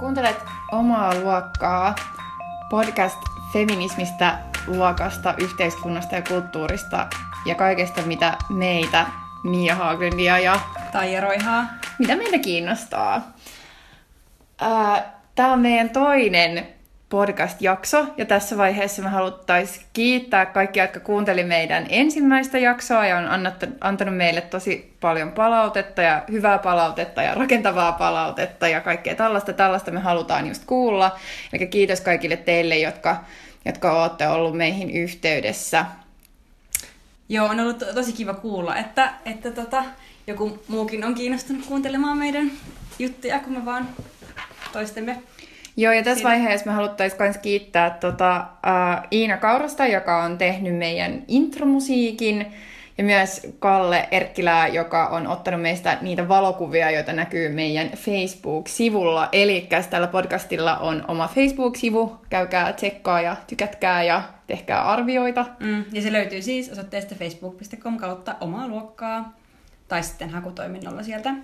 Kuuntelet omaa luokkaa, podcast feminismistä, luokasta, yhteiskunnasta ja kulttuurista ja kaikesta, mitä meitä, Mia Haagrendia ja Taija Roihaa. mitä meitä kiinnostaa. Tämä on meidän toinen podcast-jakso, ja tässä vaiheessa me haluttaisiin kiittää kaikkia, jotka kuunteli meidän ensimmäistä jaksoa ja on antanut meille tosi paljon palautetta ja hyvää palautetta ja rakentavaa palautetta ja kaikkea tällaista. Tällaista me halutaan just kuulla. Eli kiitos kaikille teille, jotka, jotka olette ollut meihin yhteydessä. Joo, on ollut to- tosi kiva kuulla, että, että tota, joku muukin on kiinnostunut kuuntelemaan meidän juttuja, kun me vaan toistemme. Joo, ja tässä Siinä. vaiheessa me haluttaisiin myös kiittää tota, uh, Iina Kaurasta, joka on tehnyt meidän intromusiikin, ja myös Kalle Erkkilää, joka on ottanut meistä niitä valokuvia, joita näkyy meidän Facebook-sivulla. Eli tällä podcastilla on oma Facebook-sivu, käykää tsekkaa ja tykätkää ja tehkää arvioita. Mm, ja se löytyy siis osoitteesta facebook.com kautta omaa luokkaa, tai sitten hakutoiminnalla sieltä.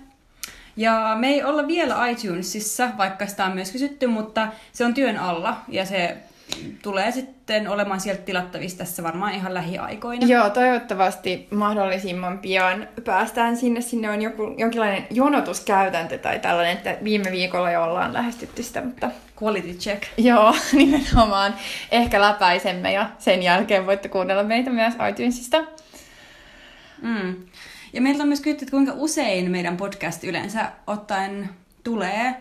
Ja me ei olla vielä iTunesissa, vaikka sitä on myös kysytty, mutta se on työn alla, ja se tulee sitten olemaan sieltä tilattavissa tässä varmaan ihan lähiaikoina. Joo, toivottavasti mahdollisimman pian päästään sinne. Sinne on joku, jonkinlainen jonotuskäytäntö tai tällainen, että viime viikolla jo ollaan lähestytty sitä, mutta Quality check. joo, nimenomaan ehkä läpäisemme ja sen jälkeen voitte kuunnella meitä myös iTunesista. Mm. Ja meiltä on myös kysytty, että kuinka usein meidän podcast yleensä ottaen tulee.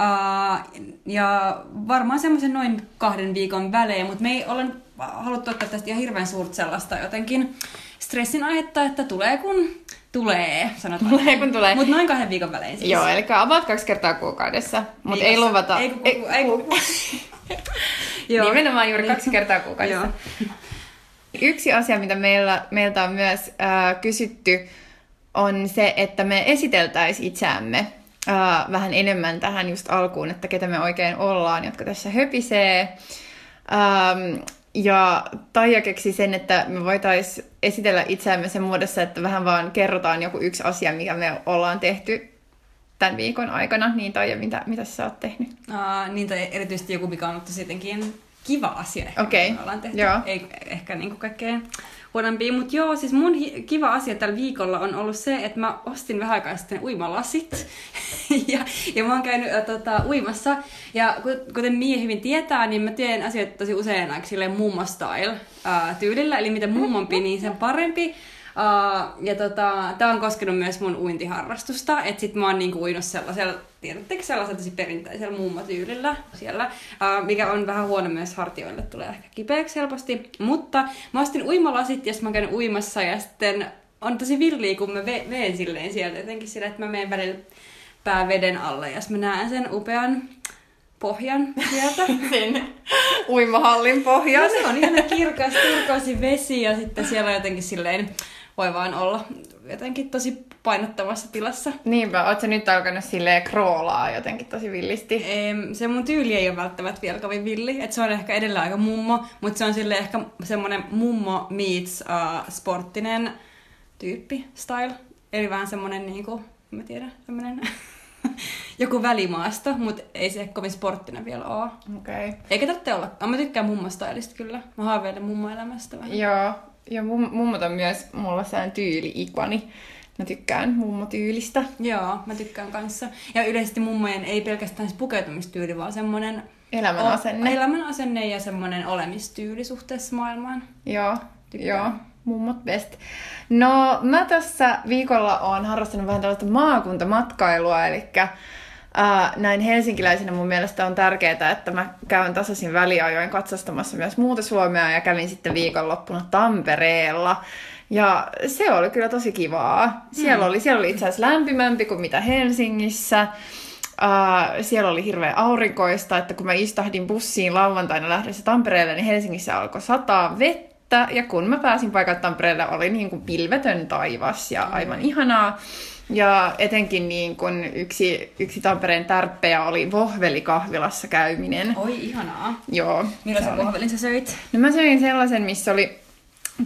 Uh, ja varmaan semmoisen noin kahden viikon välein, mutta me ei ole haluttu ottaa tästä ihan hirveän suurta sellaista jotenkin stressin aihetta, että tulee kun tulee, sanotaan. Tulee kun tulee. Mutta noin kahden viikon välein siis. Joo, eli about kaksi kertaa kuukaudessa, mutta ei luvata. Ei, ku, ei, ei, ku, Joo. Nimenomaan juuri Niin. kaksi kertaa kuukaudessa. Joo. Yksi asia, mitä meillä, meiltä on myös äh, kysytty, on se, että me esiteltäisiin itseämme äh, vähän enemmän tähän just alkuun, että ketä me oikein ollaan, jotka tässä höpisee. Ähm, ja Taija keksi sen, että me voitaisiin esitellä itseämme sen muodossa, että vähän vaan kerrotaan joku yksi asia, mikä me ollaan tehty tämän viikon aikana. Niin Taija, mitä, mitä sä oot tehnyt? Uh, niin, tai erityisesti joku, mikä on ollut kiva asia, ehkä, mitä me ollaan tehty. joo. Ei ehkä niin kuin kaikkein huonompia, mutta joo, siis mun hi- kiva asia tällä viikolla on ollut se, että mä ostin vähän aikaa sitten uimalasit. ja, ja mä oon käynyt äh, tota, uimassa. Ja ku- kuten Mia hyvin tietää, niin mä teen asioita tosi usein aika silleen mummo style äh, tyylillä. Eli mitä mummompi, niin sen parempi. Uh, ja tota, tää on koskenut myös mun uintiharrastusta, että sit mä oon niinku uinut sellaisella, tiedättekö, sellaisella tosi perinteisellä mummotyylillä siellä, uh, mikä on vähän huono myös hartioille, tulee ehkä kipeäksi helposti. Mutta mä ostin uimalasit sit mä käynyt uimassa ja sitten on tosi villiä, kun mä ve- veen silleen sieltä jotenkin sillä, että mä menen välillä pää veden alle ja mä näen sen upean pohjan sieltä. Sen uimahallin pohjan. Ja se on ihana kirkas, turkoosi vesi ja sitten siellä on jotenkin silleen, voi vaan olla jotenkin tosi painottavassa tilassa. Niinpä, oot sä nyt alkanut silleen kroolaa jotenkin tosi villisti? Em, Se mun tyyli ei ole välttämättä vielä kovin villi, että se on ehkä edelleen aika mummo, mutta se on sille ehkä semmonen mummo meets uh, sporttinen tyyppi, style. Eli vähän semmonen niinku, mä tiedä, semmonen joku välimaasto, mutta ei se kovin sporttinen vielä oo. Okei. Okay. Eikä tarvitse olla. Mä tykkään mummostylista kyllä. Mä haaveilen mummoelämästä vähän. Joo, ja mum, mummot on myös mulla sellainen tyyli-ikoni. Mä tykkään mummotyylistä. Joo, mä tykkään kanssa. Ja yleisesti mummojen ei pelkästään se pukeutumistyyli, vaan semmonen Elämän o- asenne. elämän asenne ja semmonen olemistyyli suhteessa maailmaan. Joo, Tykkään. joo. Mummot best. No, mä tässä viikolla oon harrastanut vähän tällaista maakuntamatkailua, eli Ää, näin helsinkiläisenä mun mielestä on tärkeää, että mä käyn tasaisin väliajoin katsastamassa myös muuta Suomea ja kävin sitten viikonloppuna Tampereella. Ja se oli kyllä tosi kivaa. Siellä, oli, siellä oli itse asiassa lämpimämpi kuin mitä Helsingissä. Uh, siellä oli hirveän aurinkoista, että kun mä istahdin bussiin lauantaina lähdössä Tampereelle, niin Helsingissä alkoi sataa vettä. Ja kun mä pääsin paikalta Tampereelle, oli niin kuin pilvetön taivas ja aivan ihanaa. Ja etenkin niin kun yksi, yksi Tampereen tärppejä oli vohvelikahvilassa käyminen. Oi, ihanaa. Joo. se Millaisen oli. pohvelin sä söit? No mä söin sellaisen, missä oli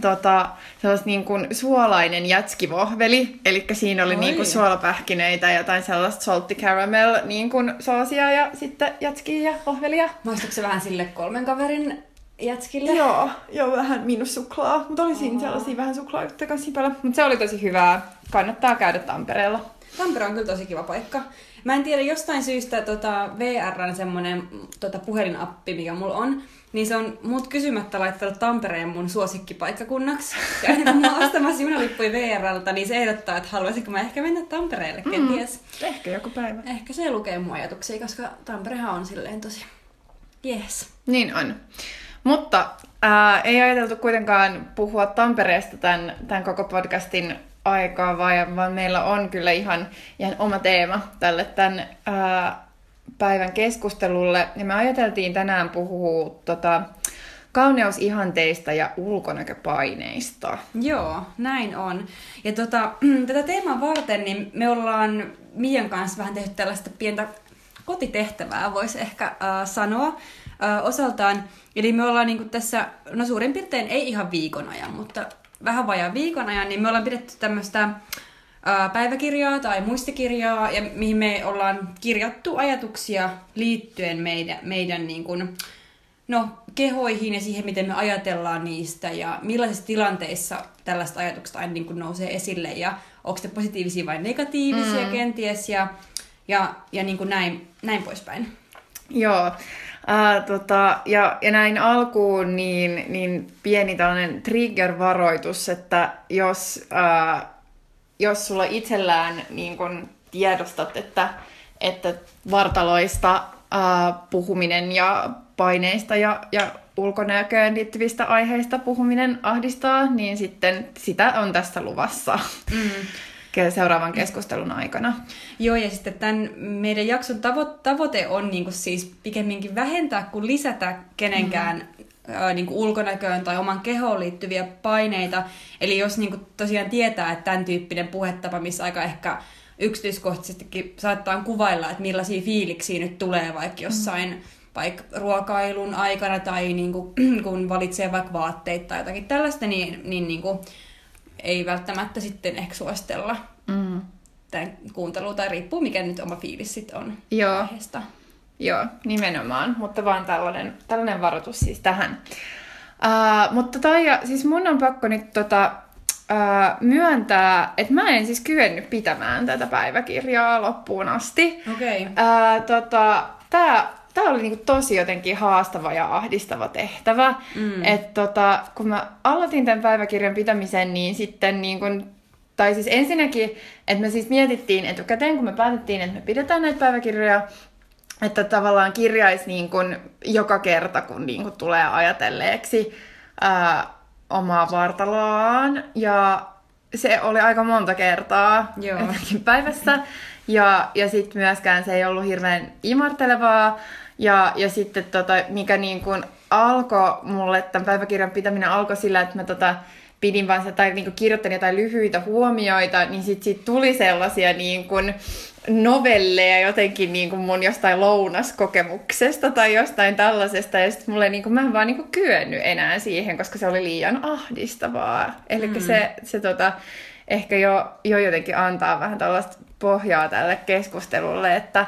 tota, sellaista niin kuin suolainen jätskivohveli, eli siinä oli niin kuin suolapähkineitä ja jotain sellaista salty caramel niin kuin soosia ja sitten jätskiä ja vohvelia. Maistuiko se vähän sille kolmen kaverin jätskille? Joo, joo vähän miinus suklaa, mutta oli siinä sellaisia vähän suklaajuttuja kanssa paljon. Mutta se oli tosi hyvää. Kannattaa käydä Tampereella. Tampere on kyllä tosi kiva paikka. Mä en tiedä, jostain syystä tota, VRn semmonen tota, puhelinappi, mikä mulla on, niin se on mut kysymättä laittanut Tampereen mun suosikkipaikkakunnaksi. Ja aina kun mä oon ostamassa junalippuja VRltä, niin se ehdottaa, että haluaisinko mä ehkä mennä Tampereelle, kenties. Mm, ehkä joku päivä. Ehkä se lukee mun ajatuksia, koska Tamperehan on silleen tosi jees. Niin on. Mutta ää, ei ajateltu kuitenkaan puhua Tampereesta tämän, tämän koko podcastin aikaa, vaan, vaan meillä on kyllä ihan, ihan oma teema tälle tämän ää, päivän keskustelulle. Ja me ajateltiin tänään puhua tota, kauneusihanteista ja ulkonäköpaineista. Joo, näin on. Ja tota, tätä teemaa varten niin me ollaan Mian kanssa vähän tehty tällaista pientä kotitehtävää, voisi ehkä äh, sanoa osaltaan. Eli me ollaan niin tässä, no suurin piirtein ei ihan viikon ajan, mutta vähän vajaa viikon ajan, niin me ollaan pidetty tämmöistä päiväkirjaa tai muistikirjaa, ja mihin me ollaan kirjattu ajatuksia liittyen meidän, meidän niin kuin, no, kehoihin ja siihen, miten me ajatellaan niistä ja millaisissa tilanteissa tällaista ajatuksista aina niin kuin nousee esille ja onko ne positiivisia vai negatiivisia mm. kenties ja, ja, ja niin kuin näin, näin poispäin. Joo, Ää, tota, ja, ja näin alkuun niin, niin pieni tällainen trigger-varoitus, että jos, ää, jos sulla itsellään niin kun tiedostat, että, että vartaloista ää, puhuminen ja paineista ja, ja ulkonäköön liittyvistä aiheista puhuminen ahdistaa, niin sitten sitä on tässä luvassa. Mm seuraavan keskustelun aikana. Joo, ja sitten tämän meidän jakson tavo- tavoite on niin kuin siis pikemminkin vähentää kuin lisätä kenenkään mm-hmm. ää, niin kuin ulkonäköön tai oman kehoon liittyviä paineita. Eli jos niin kuin tosiaan tietää, että tämän tyyppinen puhetapa, missä aika ehkä yksityiskohtaisestikin saattaa kuvailla, että millaisia fiiliksiä nyt tulee vaikka jossain mm vaikka ruokailun aikana tai niin kuin, kun valitsee vaikka vaatteita tai jotakin tällaista, niin, niin, niin kuin, ei välttämättä sitten ehkä suositella mm. tämän kuuntelua, tai riippuu mikä nyt oma fiilis sitten on Joo. aiheesta. Joo, nimenomaan, mutta vaan tällainen, tällainen varoitus siis tähän. Uh, mutta Taija, siis mun on pakko nyt tota, uh, myöntää, että mä en siis kyennyt pitämään tätä päiväkirjaa loppuun asti. Okei. Okay. Uh, tota, tää tämä oli niinku tosi jotenkin haastava ja ahdistava tehtävä. Mm. Et tota, kun mä aloitin tämän päiväkirjan pitämisen, niin sitten niin kun, tai siis ensinnäkin, että me siis mietittiin etukäteen, kun me päätettiin, että me pidetään näitä päiväkirjoja, että tavallaan kirjaisi niin kun joka kerta, kun niin kun tulee ajatelleeksi ää, omaa vartaloaan. Ja se oli aika monta kertaa Joo. päivässä. Ja, ja sitten myöskään se ei ollut hirveän imartelevaa. Ja, ja sitten tota, mikä niin kuin alkoi mulle, tämän päiväkirjan pitäminen alkoi sillä, että mä tota, pidin vaan tai niin kuin kirjoittanut jotain lyhyitä huomioita, niin sitten sit tuli sellaisia niin kuin novelleja jotenkin niin kuin mun jostain lounaskokemuksesta tai jostain tällaisesta, ja sitten mulle niin kuin, mä en vaan niin kuin kyennyt enää siihen, koska se oli liian ahdistavaa. Eli mm. se, se tota, ehkä jo, jo jotenkin antaa vähän tällaista pohjaa tälle keskustelulle, että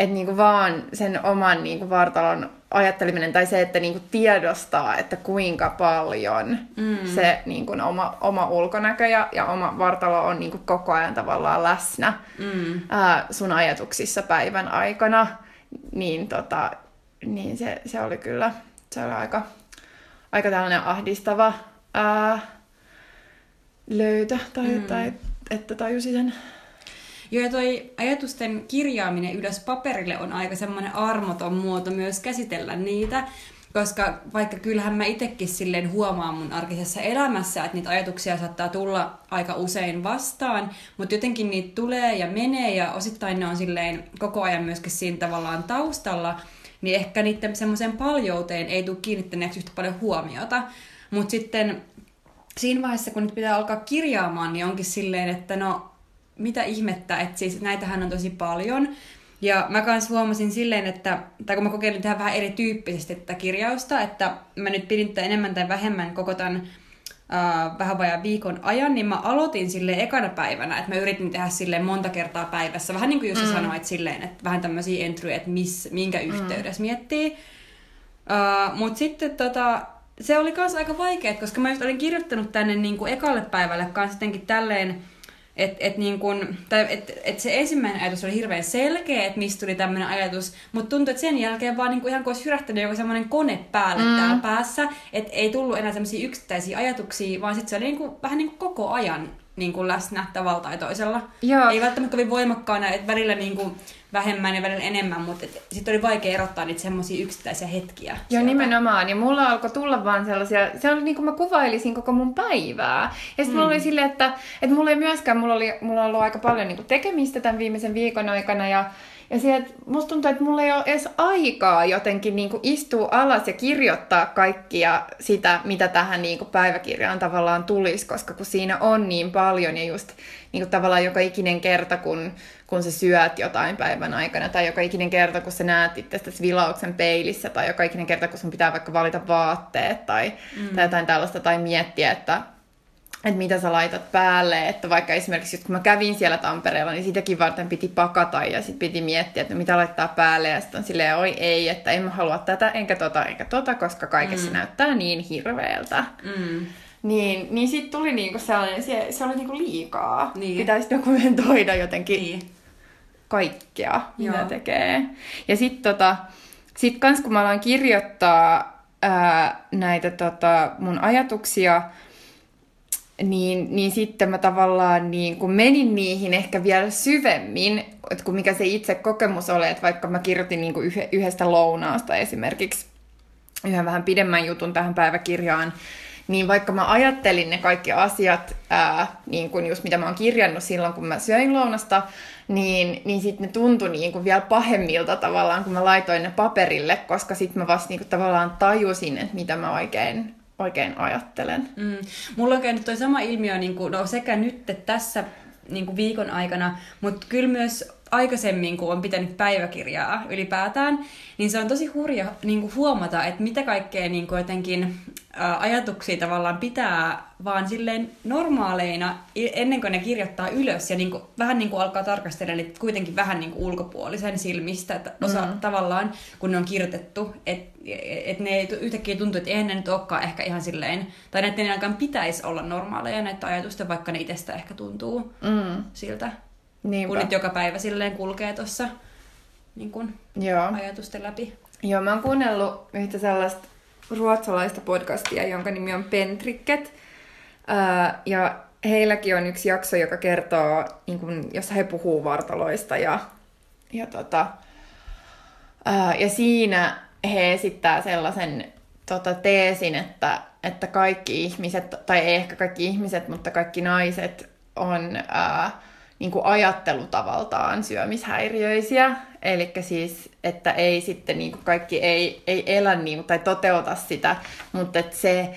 että niinku vaan sen oman niinku vartalon ajatteleminen tai se, että niinku tiedostaa, että kuinka paljon mm. se niinku oma, oma ulkonäkö ja, ja oma vartalo on niinku koko ajan tavallaan läsnä mm. ää, sun ajatuksissa päivän aikana, niin, tota, niin se, se oli kyllä se oli aika, aika tällainen ahdistava ää, löytö, tai, mm. tai että tajusi sen Joo, ja toi ajatusten kirjaaminen ylös paperille on aika semmoinen armoton muoto myös käsitellä niitä, koska vaikka kyllähän mä itsekin silleen huomaan mun arkisessa elämässä, että niitä ajatuksia saattaa tulla aika usein vastaan, mutta jotenkin niitä tulee ja menee ja osittain ne on silleen koko ajan myöskin siinä tavallaan taustalla, niin ehkä niiden semmoisen paljouteen ei tule kiinnittäneeksi yhtä paljon huomiota. Mutta sitten siinä vaiheessa, kun nyt pitää alkaa kirjaamaan, niin onkin silleen, että no mitä ihmettä, että siis näitähän on tosi paljon. Ja mä kans huomasin silleen, että, tai kun mä kokeilin tehdä vähän erityyppisesti tätä kirjausta, että mä nyt pidin tätä enemmän tai vähemmän koko tämän äh, vähän vajaa viikon ajan, niin mä aloitin sille ekana päivänä, että mä yritin tehdä silleen monta kertaa päivässä. Vähän niin kuin Jussi mm. sanoit silleen, että vähän tämmöisiä entryjä, että miss, minkä mm. yhteydessä miettii. Uh, Mutta sitten tota, se oli myös aika vaikea, koska mä just olin kirjoittanut tänne niin kuin ekalle päivälle kanssa jotenkin tälleen, että et niin et, et se ensimmäinen ajatus oli hirveän selkeä, että mistä tuli tämmöinen ajatus, mutta tuntui, että sen jälkeen vaan niin kuin ihan kuin olisi hyrähtänyt joku semmoinen kone päälle mm. täällä päässä, että ei tullut enää semmoisia yksittäisiä ajatuksia, vaan sitten se oli niin kuin, vähän niin kuin koko ajan niin kuin läsnä tavalla tai toisella. Joo. Ei välttämättä kovin voimakkaana, että välillä niin kuin vähemmän ja välillä enemmän, mutta sitten oli vaikea erottaa niitä semmoisia yksittäisiä hetkiä. Joo, sieltä. nimenomaan. Ja mulla alkoi tulla vaan sellaisia, se oli niin kuin mä kuvailisin koko mun päivää. Ja sitten mm. mulla oli silleen, että, että mulla ei myöskään, mulla, oli, mulla on ollut aika paljon niin kuin tekemistä tämän viimeisen viikon aikana ja ja sieltä, musta tuntuu, että mulla ei ole edes aikaa jotenkin niin kuin istua alas ja kirjoittaa kaikkia sitä, mitä tähän niin kuin päiväkirjaan tavallaan tulisi, koska kun siinä on niin paljon ja just niin kuin tavallaan joka ikinen kerta, kun, kun sä syöt jotain päivän aikana, tai joka ikinen kerta, kun sä näet itse vilauksen peilissä, tai joka ikinen kerta, kun sun pitää vaikka valita vaatteet, tai, mm. tai jotain tällaista, tai miettiä, että että mitä sä laitat päälle, että vaikka esimerkiksi kun mä kävin siellä Tampereella, niin sitäkin varten piti pakata ja sitten piti miettiä, että mitä laittaa päälle ja sitten on silleen, oi ei, että en mä halua tätä, enkä tota, enkä tota, koska kaikessa mm. näyttää niin hirveältä. Mm. Niin, niin sitten tuli niinku sellainen, se, se oli niinku liikaa. Niin. Pitäisi dokumentoida jotenkin niin. kaikkea, mitä Joo. tekee. Ja sitten tota, sit kans kun mä aloin kirjoittaa ää, näitä tota, mun ajatuksia, niin, niin sitten mä tavallaan niin kun menin niihin ehkä vielä syvemmin, että kun mikä se itse kokemus oli, että vaikka mä kirjoitin niin yhdestä lounaasta esimerkiksi yhden vähän pidemmän jutun tähän päiväkirjaan, niin vaikka mä ajattelin ne kaikki asiat, ää, niin kuin just mitä mä oon kirjannut silloin, kun mä söin lounasta, niin, niin sitten ne tuntui niin kuin vielä pahemmilta tavallaan, kun mä laitoin ne paperille, koska sitten mä vasta niin kuin tavallaan tajusin, että mitä mä oikein oikein ajattelen. Mm. Mulla on käynyt toi sama ilmiö niin kuin, no sekä nyt tässä niin kuin viikon aikana, mutta kyllä myös aikaisemmin, kun on pitänyt päiväkirjaa ylipäätään, niin se on tosi hurja niin kuin huomata, että mitä kaikkea niin kuin jotenkin ää, ajatuksia tavallaan pitää vaan silleen normaaleina ennen kuin ne kirjoittaa ylös ja niin kuin, vähän niin kuin alkaa tarkastella niin kuitenkin vähän niin kuin ulkopuolisen silmistä, että osa mm. tavallaan, kun ne on kirjoitettu, että et ne ei yhtäkkiä tuntuu, että eihän ne nyt olekaan ehkä ihan silleen, tai näiden alkaan pitäisi olla normaaleja näitä ajatusta, vaikka ne itsestä ehkä tuntuu mm. siltä. Niinpä. kun nyt joka päivä silleen kulkee tuossa niin kun, Joo. ajatusten läpi. Joo, mä oon kuunnellut yhtä sellaista ruotsalaista podcastia, jonka nimi on Pentricket. Ää, ja heilläkin on yksi jakso, joka kertoo, niin kun, jossa he puhuu vartaloista. Ja, ja, tota, ää, ja siinä he esittää sellaisen tota, teesin, että, että kaikki ihmiset, tai ei ehkä kaikki ihmiset, mutta kaikki naiset on... Ää, niin kuin ajattelutavaltaan syömishäiriöisiä. Eli siis, että ei sitten niin kuin kaikki ei, ei elä niin, tai toteuta sitä, mutta että se,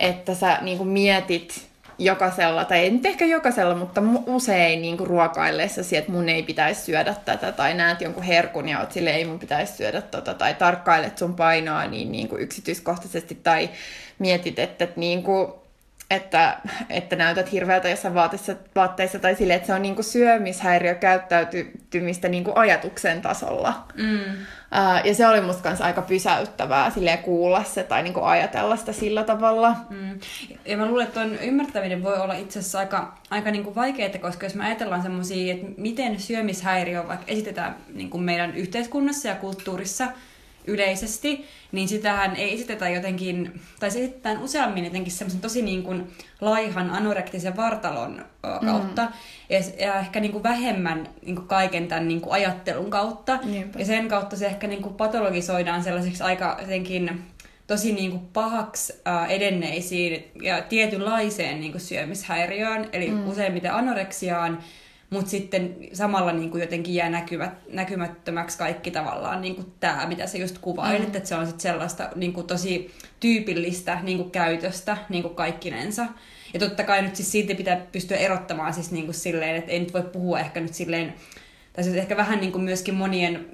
että sä niin kuin mietit jokaisella, tai ei nyt ehkä jokaisella, mutta usein niin kuin ruokaillessasi, että mun ei pitäisi syödä tätä, tai näet jonkun herkun ja oot sille, ei mun pitäisi syödä tota, tai tarkkailet sun painoa niin, niin kuin yksityiskohtaisesti, tai mietit, että, että niin kuin, että, että näytät hirveältä jossain vaatteissa, vaatteissa tai sille, että se on niinku syömishäiriö käyttäytymistä niinku ajatuksen tasolla. Mm. Uh, ja se oli musta kanssa aika pysäyttävää silleen kuulla se tai niinku ajatella sitä sillä tavalla. Mm. Ja mä luulen, että tuon ymmärtäminen voi olla itse asiassa aika, aika niinku vaikeaa, koska jos me ajatellaan semmoisia, että miten syömishäiriö vaikka esitetään niinku meidän yhteiskunnassa ja kulttuurissa – yleisesti, niin sitähän ei esitetä jotenkin, tai se esitetään useammin jotenkin semmoisen tosi niin kuin laihan anorektisen vartalon kautta, mm. ja, ja ehkä niin kuin vähemmän niin kuin kaiken tämän niin kuin ajattelun kautta, Niinpä. ja sen kautta se ehkä niin kuin patologisoidaan sellaiseksi aika jotenkin tosi niin kuin pahaksi äh, edenneisiin ja tietynlaiseen niin kuin syömishäiriöön, eli mm. useimmiten anoreksiaan, mutta sitten samalla niin kuin jotenkin jää näkymät, näkymättömäksi kaikki tavallaan niin kuin tämä, mitä se just kuvailit, mm. että se on sitten sellaista niin kuin tosi tyypillistä niin kuin käytöstä niin kuin kaikkinensa. Ja totta kai nyt siis siitä pitää pystyä erottamaan siis niin kuin silleen, että ei nyt voi puhua ehkä nyt silleen, tai siis ehkä vähän niin kuin myöskin monien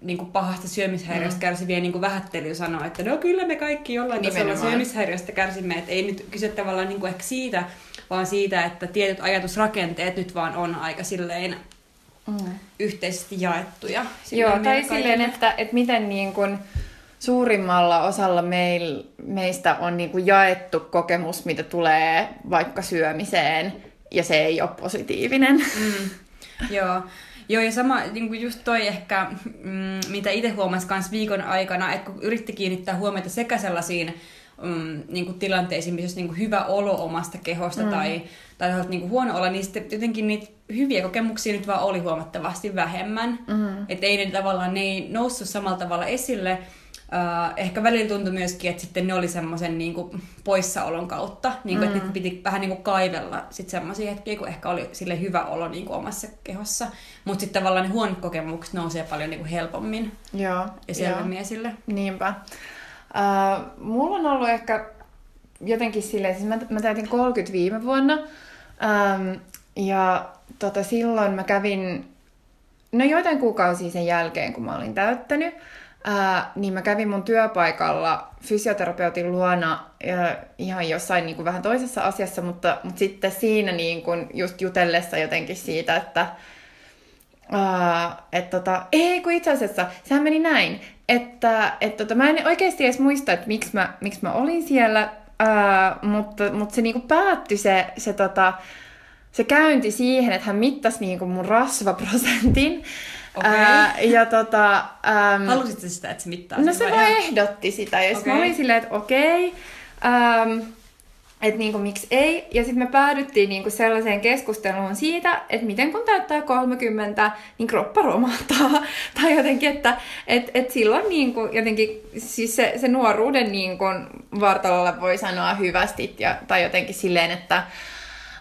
niin kuin pahasta syömishäiriöstä mm. kärsiviä niin kuin vähättely sanoo, että no kyllä me kaikki jollain tasolla syömishäiriöstä kärsimme, että ei nyt kyse tavallaan niin kuin ehkä siitä, vaan siitä, että tietyt ajatusrakenteet nyt vaan on aika silleen mm. yhteisesti jaettuja. Joo, tai silleen, että, että miten niin kuin suurimmalla osalla meil, meistä on niin kuin jaettu kokemus, mitä tulee vaikka syömiseen, ja se ei ole positiivinen. Mm. Joo. Joo, ja sama niin kuin just toi ehkä, mm, mitä itse huomasin kanssa viikon aikana, että kun yritti kiinnittää huomiota sekä sellaisiin mm, niin kuin tilanteisiin, missä niin kuin hyvä olo omasta kehosta mm. tai, tai niin kuin huono olo, niin sitten jotenkin niitä hyviä kokemuksia nyt vaan oli huomattavasti vähemmän. Mm. Että ei ne tavallaan, ne ei noussut samalla tavalla esille, Uh, ehkä välillä tuntui myöskin, että sitten ne oli semmoisen niin poissaolon kautta, niin kuin, mm. että piti vähän niin kuin kaivella sitten semmoisia hetkiä, kun ehkä oli sille hyvä olo niin kuin omassa kehossa. Mutta sitten tavallaan ne huonot kokemukset nousee paljon niin kuin helpommin joo, ja selvemmin esille. Niinpä. Uh, mulla on ollut ehkä jotenkin silleen, siis mä, mä täytin 30 viime vuonna, um, ja tota, silloin mä kävin, no joitain kuukausia sen jälkeen, kun mä olin täyttänyt, ää, niin mä kävin mun työpaikalla fysioterapeutin luona ja ihan jossain niin kuin vähän toisessa asiassa, mutta, mutta sitten siinä niin kuin just jutellessa jotenkin siitä, että Uh, että tota, ei kun itse asiassa, sehän meni näin, että et tota, mä en oikeasti edes muista, että miksi mä, miksi mä olin siellä, uh, mutta, mutta se niinku päättyi se, se, tota, se käynti siihen, että hän mittasi niinku mun rasvaprosentin, Okay. Ää, ja tota... Ähm, Halusitko sitä, että se mittaa No se vaan ehdotti sitä. Ja okay. mä olin silleen, että okei. Okay, että niinku, miksi ei. Ja sitten me päädyttiin niinku sellaiseen keskusteluun siitä, että miten kun täyttää 30, niin kroppa romahtaa. tai jotenkin, että et, et silloin niinku, jotenkin, siis se, se nuoruuden niinku, vartalolla voi sanoa hyvästi. Ja, tai jotenkin silleen, että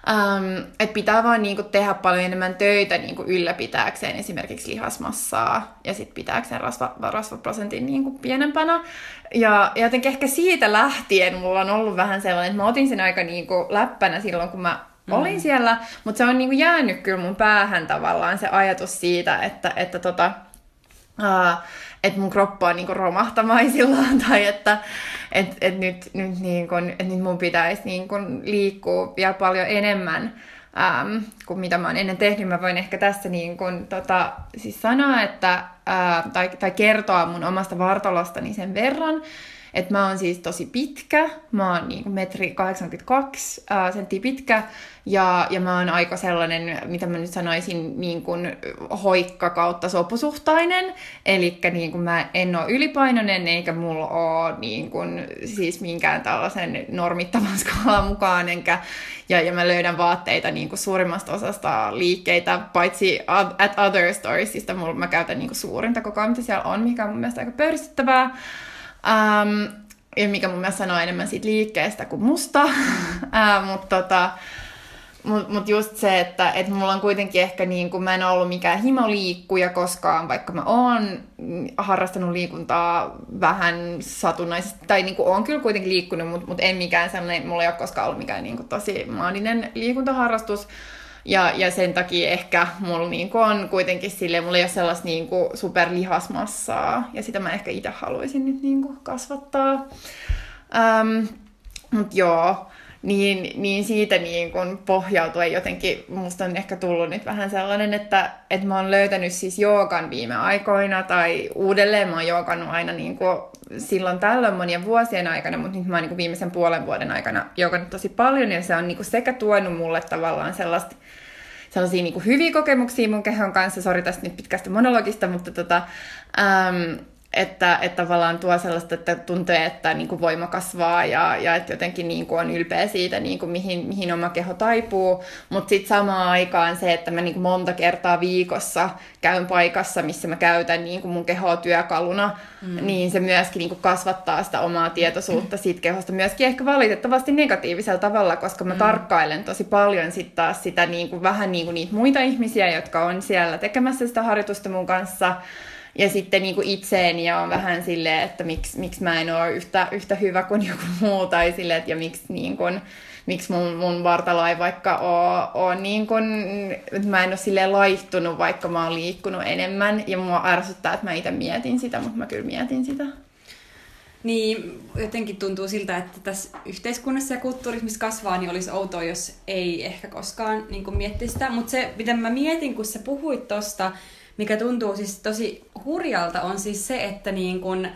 Um, että pitää vaan niinku tehdä paljon enemmän töitä niinku ylläpitääkseen esimerkiksi lihasmassaa ja sitten pitääkseen rasva, rasvaprosentin niinku pienempänä. Ja, ja jotenkin ehkä siitä lähtien mulla on ollut vähän sellainen, että mä otin sen aika niinku läppänä silloin, kun mä mm. olin siellä, mutta se on niinku jäänyt kyllä mun päähän tavallaan se ajatus siitä, että, että tota, uh, että mun kroppa on niinku romahtamaisillaan tai että et, et nyt, nyt, niinku, et nyt mun pitäisi niinku liikkua vielä paljon enemmän äm, kuin mitä mä oon ennen tehnyt. Mä voin ehkä tässä niin kun, tota, siis sanoa, että, ää, tai, tai kertoa mun omasta vartalostani sen verran, että mä oon siis tosi pitkä, mä oon niin metri 82 ää, senttiä pitkä, ja, ja mä oon aika sellainen, mitä mä nyt sanoisin, niin kuin hoikka kautta sopusuhtainen. Eli niin mä en ole ylipainoinen, eikä mulla ole niin kuin, siis minkään tällaisen normittavan skaalan mukaan, enkä, ja, ja mä löydän vaatteita niin kuin suurimmasta osasta liikkeitä, paitsi at other storiesista, mulla, mä käytän niin kuin suurinta koko ajan, mitä siellä on, mikä on mun mielestä aika pöyristyttävää. Um, ja mikä mun mielestä sanoo enemmän siitä liikkeestä kuin musta. Uh, mutta tota, mut, mut just se, että et mulla on kuitenkin ehkä niin kuin, mä en ollut mikään himoliikkuja koskaan, vaikka mä oon harrastanut liikuntaa vähän satunnaisesti, tai niin kuin oon kyllä kuitenkin liikkunut, mutta mut en mikään sellainen, mulla ei ole koskaan ollut mikään niin kuin tosi maaninen liikuntaharrastus. Ja, ja sen takia ehkä mulla niinku on kuitenkin sille, mulla ei ole sellaista niinku superlihasmassaa, ja sitä mä ehkä itse haluaisin nyt niinku kasvattaa. Um, mut joo, niin, niin siitä niin kun pohjautuen jotenkin musta on ehkä tullut nyt vähän sellainen, että, että mä oon löytänyt siis joogan viime aikoina tai uudelleen mä oon joogannut aina niin kuin silloin tällöin monien vuosien aikana, mutta nyt mä oon niin kuin viimeisen puolen vuoden aikana joogannut tosi paljon ja se on niin kuin sekä tuonut mulle tavallaan sellaista sellaisia niin kuin hyviä kokemuksia mun kehon kanssa, sori tästä nyt pitkästä monologista, mutta tota, äm, että, että tavallaan tuo sellaista, että tuntee, että niin kuin voima kasvaa ja, ja että jotenkin niin kuin on ylpeä siitä, niin kuin mihin, mihin oma keho taipuu. Mutta sitten samaan aikaan se, että mä niin kuin monta kertaa viikossa käyn paikassa, missä mä käytän niin kuin mun kehoa työkaluna, mm. niin se myöskin niin kuin kasvattaa sitä omaa tietoisuutta siitä kehosta myöskin ehkä valitettavasti negatiivisella tavalla, koska mä mm. tarkkailen tosi paljon sitten taas sitä niin kuin, vähän niin kuin niitä muita ihmisiä, jotka on siellä tekemässä sitä harjoitusta mun kanssa, ja sitten niin kuin itseeni ja on vähän silleen, että miksi, miksi mä en ole yhtä, yhtä hyvä kuin joku muu tai silleen, että ja miksi niin kuin, miksi mun, mun vartalo ei vaikka ole, ole niin kuin, että mä en ole silleen laihtunut, vaikka mä oon liikkunut enemmän. Ja mua ärsyttää, että mä itse mietin sitä, mutta mä kyllä mietin sitä. Niin, jotenkin tuntuu siltä, että tässä yhteiskunnassa ja kulttuurissa, missä kasvaa, niin olisi outoa, jos ei ehkä koskaan niin miettisi sitä. Mutta se, mitä mä mietin, kun sä puhuit tosta, mikä tuntuu siis tosi hurjalta, on siis se, että niin kun,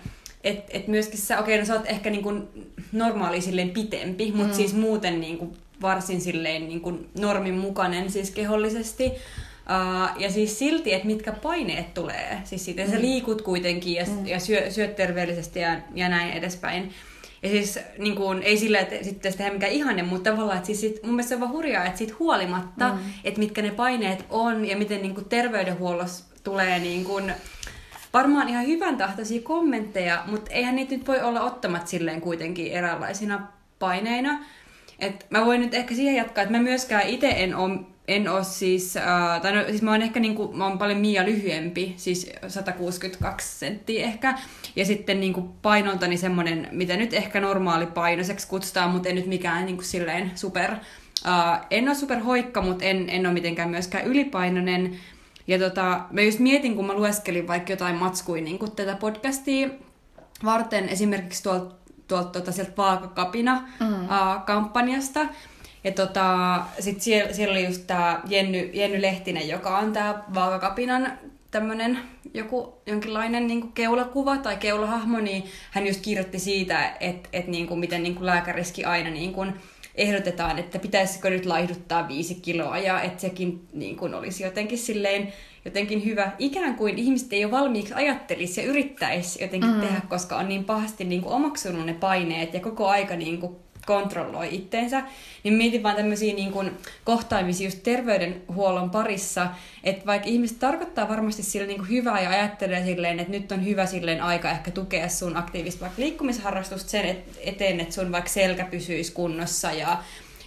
et, et myöskin sä, okei, okay, no sä oot ehkä niin kun normaali silleen pitempi, mutta mm. siis muuten niin kun varsin silleen niin kun normin mukainen siis kehollisesti. Uh, ja siis silti, että mitkä paineet tulee. Siis siitä mm. sä liikut kuitenkin ja, mm. ja syö, syöt terveellisesti ja, ja näin edespäin. Ja siis niin kuin, ei sillä, että sitten tehdä mikään ihanne, mutta tavallaan, että siis sit, mun mielestä se on vaan hurjaa, että siitä huolimatta, mm. että mitkä ne paineet on ja miten niin kuin terveydenhuollossa tulee niin kuin, varmaan ihan hyvän tahtoisia kommentteja, mutta eihän niitä nyt voi olla ottamat silleen kuitenkin eräänlaisina paineina. Et mä voin nyt ehkä siihen jatkaa, että mä myöskään itse en ole en ole siis, äh, tai no, siis mä oon ehkä niinku, mä oon paljon Mia lyhyempi, siis 162 senttiä ehkä, ja sitten niinku painoltani semmonen, mitä nyt ehkä normaali painoseksi kutsutaan, mutta en nyt mikään niinku silleen super, äh, en ole super hoikka, mutta en, en ole mitenkään myöskään ylipainoinen, ja tota, mä just mietin, kun mä lueskelin vaikka jotain matskuja niin tätä podcastia varten, esimerkiksi tuolta tuolta tuota, sieltä Vaakakapina mm. kampanjasta. Ja tota, sit siellä, siellä oli just tää Jenny, Jenny Lehtinen, joka on tää Vaakakapinan tämmönen joku jonkinlainen niin keulakuva tai keulahahmo, niin hän just kirjoitti siitä, että et, niin kuin, miten niin kuin lääkäriski aina niin kuin, ehdotetaan, että pitäisikö nyt laihduttaa viisi kiloa ja että sekin niin kuin olisi jotenkin silleen jotenkin hyvä. Ikään kuin ihmiset ei ole valmiiksi ajattelisi ja yrittäisi jotenkin mm. tehdä, koska on niin pahasti niin kuin omaksunut ne paineet ja koko aika niin kuin kontrolloi itteensä, niin mietin vaan tämmöisiä niin kuin kohtaamisia just terveydenhuollon parissa, että vaikka ihmiset tarkoittaa varmasti sille niin kuin hyvää ja ajattelee silleen, että nyt on hyvä silleen aika ehkä tukea sun aktiivista vaikka liikkumisharrastusta sen eteen, että sun vaikka selkä pysyisi kunnossa ja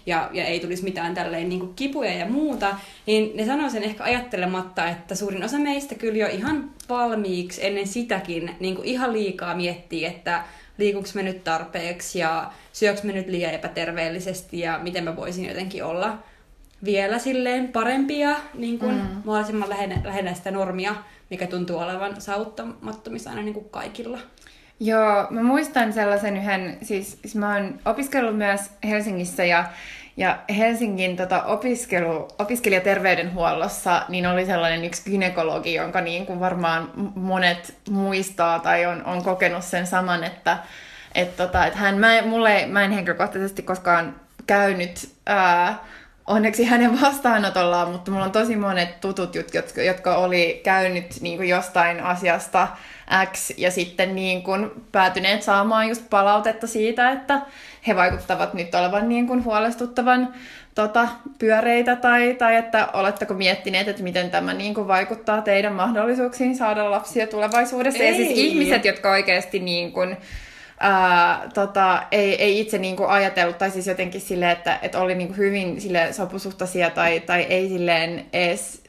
ja, ja ei tulisi mitään tälleen niin kuin kipuja ja muuta, niin ne sanoo sen ehkä ajattelematta, että suurin osa meistä kyllä jo ihan valmiiksi ennen sitäkin niin kuin ihan liikaa miettii, että liikuks me nyt tarpeeksi ja syöks me nyt liian epäterveellisesti ja miten mä voisin jotenkin olla vielä silleen parempia niin kuin mm. mahdollisimman lähellä, lähellä sitä normia, mikä tuntuu olevan saavuttamattomissa aina niin kuin kaikilla. Joo, mä muistan sellaisen yhden, siis, siis mä oon opiskellut myös Helsingissä ja, ja Helsingin tota, opiskelu, opiskelijaterveydenhuollossa niin oli sellainen yksi gynekologi, jonka niin kuin varmaan monet muistaa tai on, on kokenut sen saman, että et, tota, et hän, mä, mulle, mä en henkilökohtaisesti koskaan käynyt ää, onneksi hänen vastaanotollaan, mutta mulla on tosi monet tutut, jotka, jotka oli käynyt niin kuin jostain asiasta X ja sitten niin kuin päätyneet saamaan just palautetta siitä, että he vaikuttavat nyt olevan niin kuin huolestuttavan tota, pyöreitä tai, tai että oletteko miettineet, että miten tämä niin kuin vaikuttaa teidän mahdollisuuksiin saada lapsia tulevaisuudessa. Ei. Ja siis ihmiset, jotka oikeasti niin kuin, ää, tota, ei, ei itse niinku ajatellut, tai siis jotenkin sille, että, että oli niinku hyvin sille sopusuhtaisia tai, tai ei silleen edes,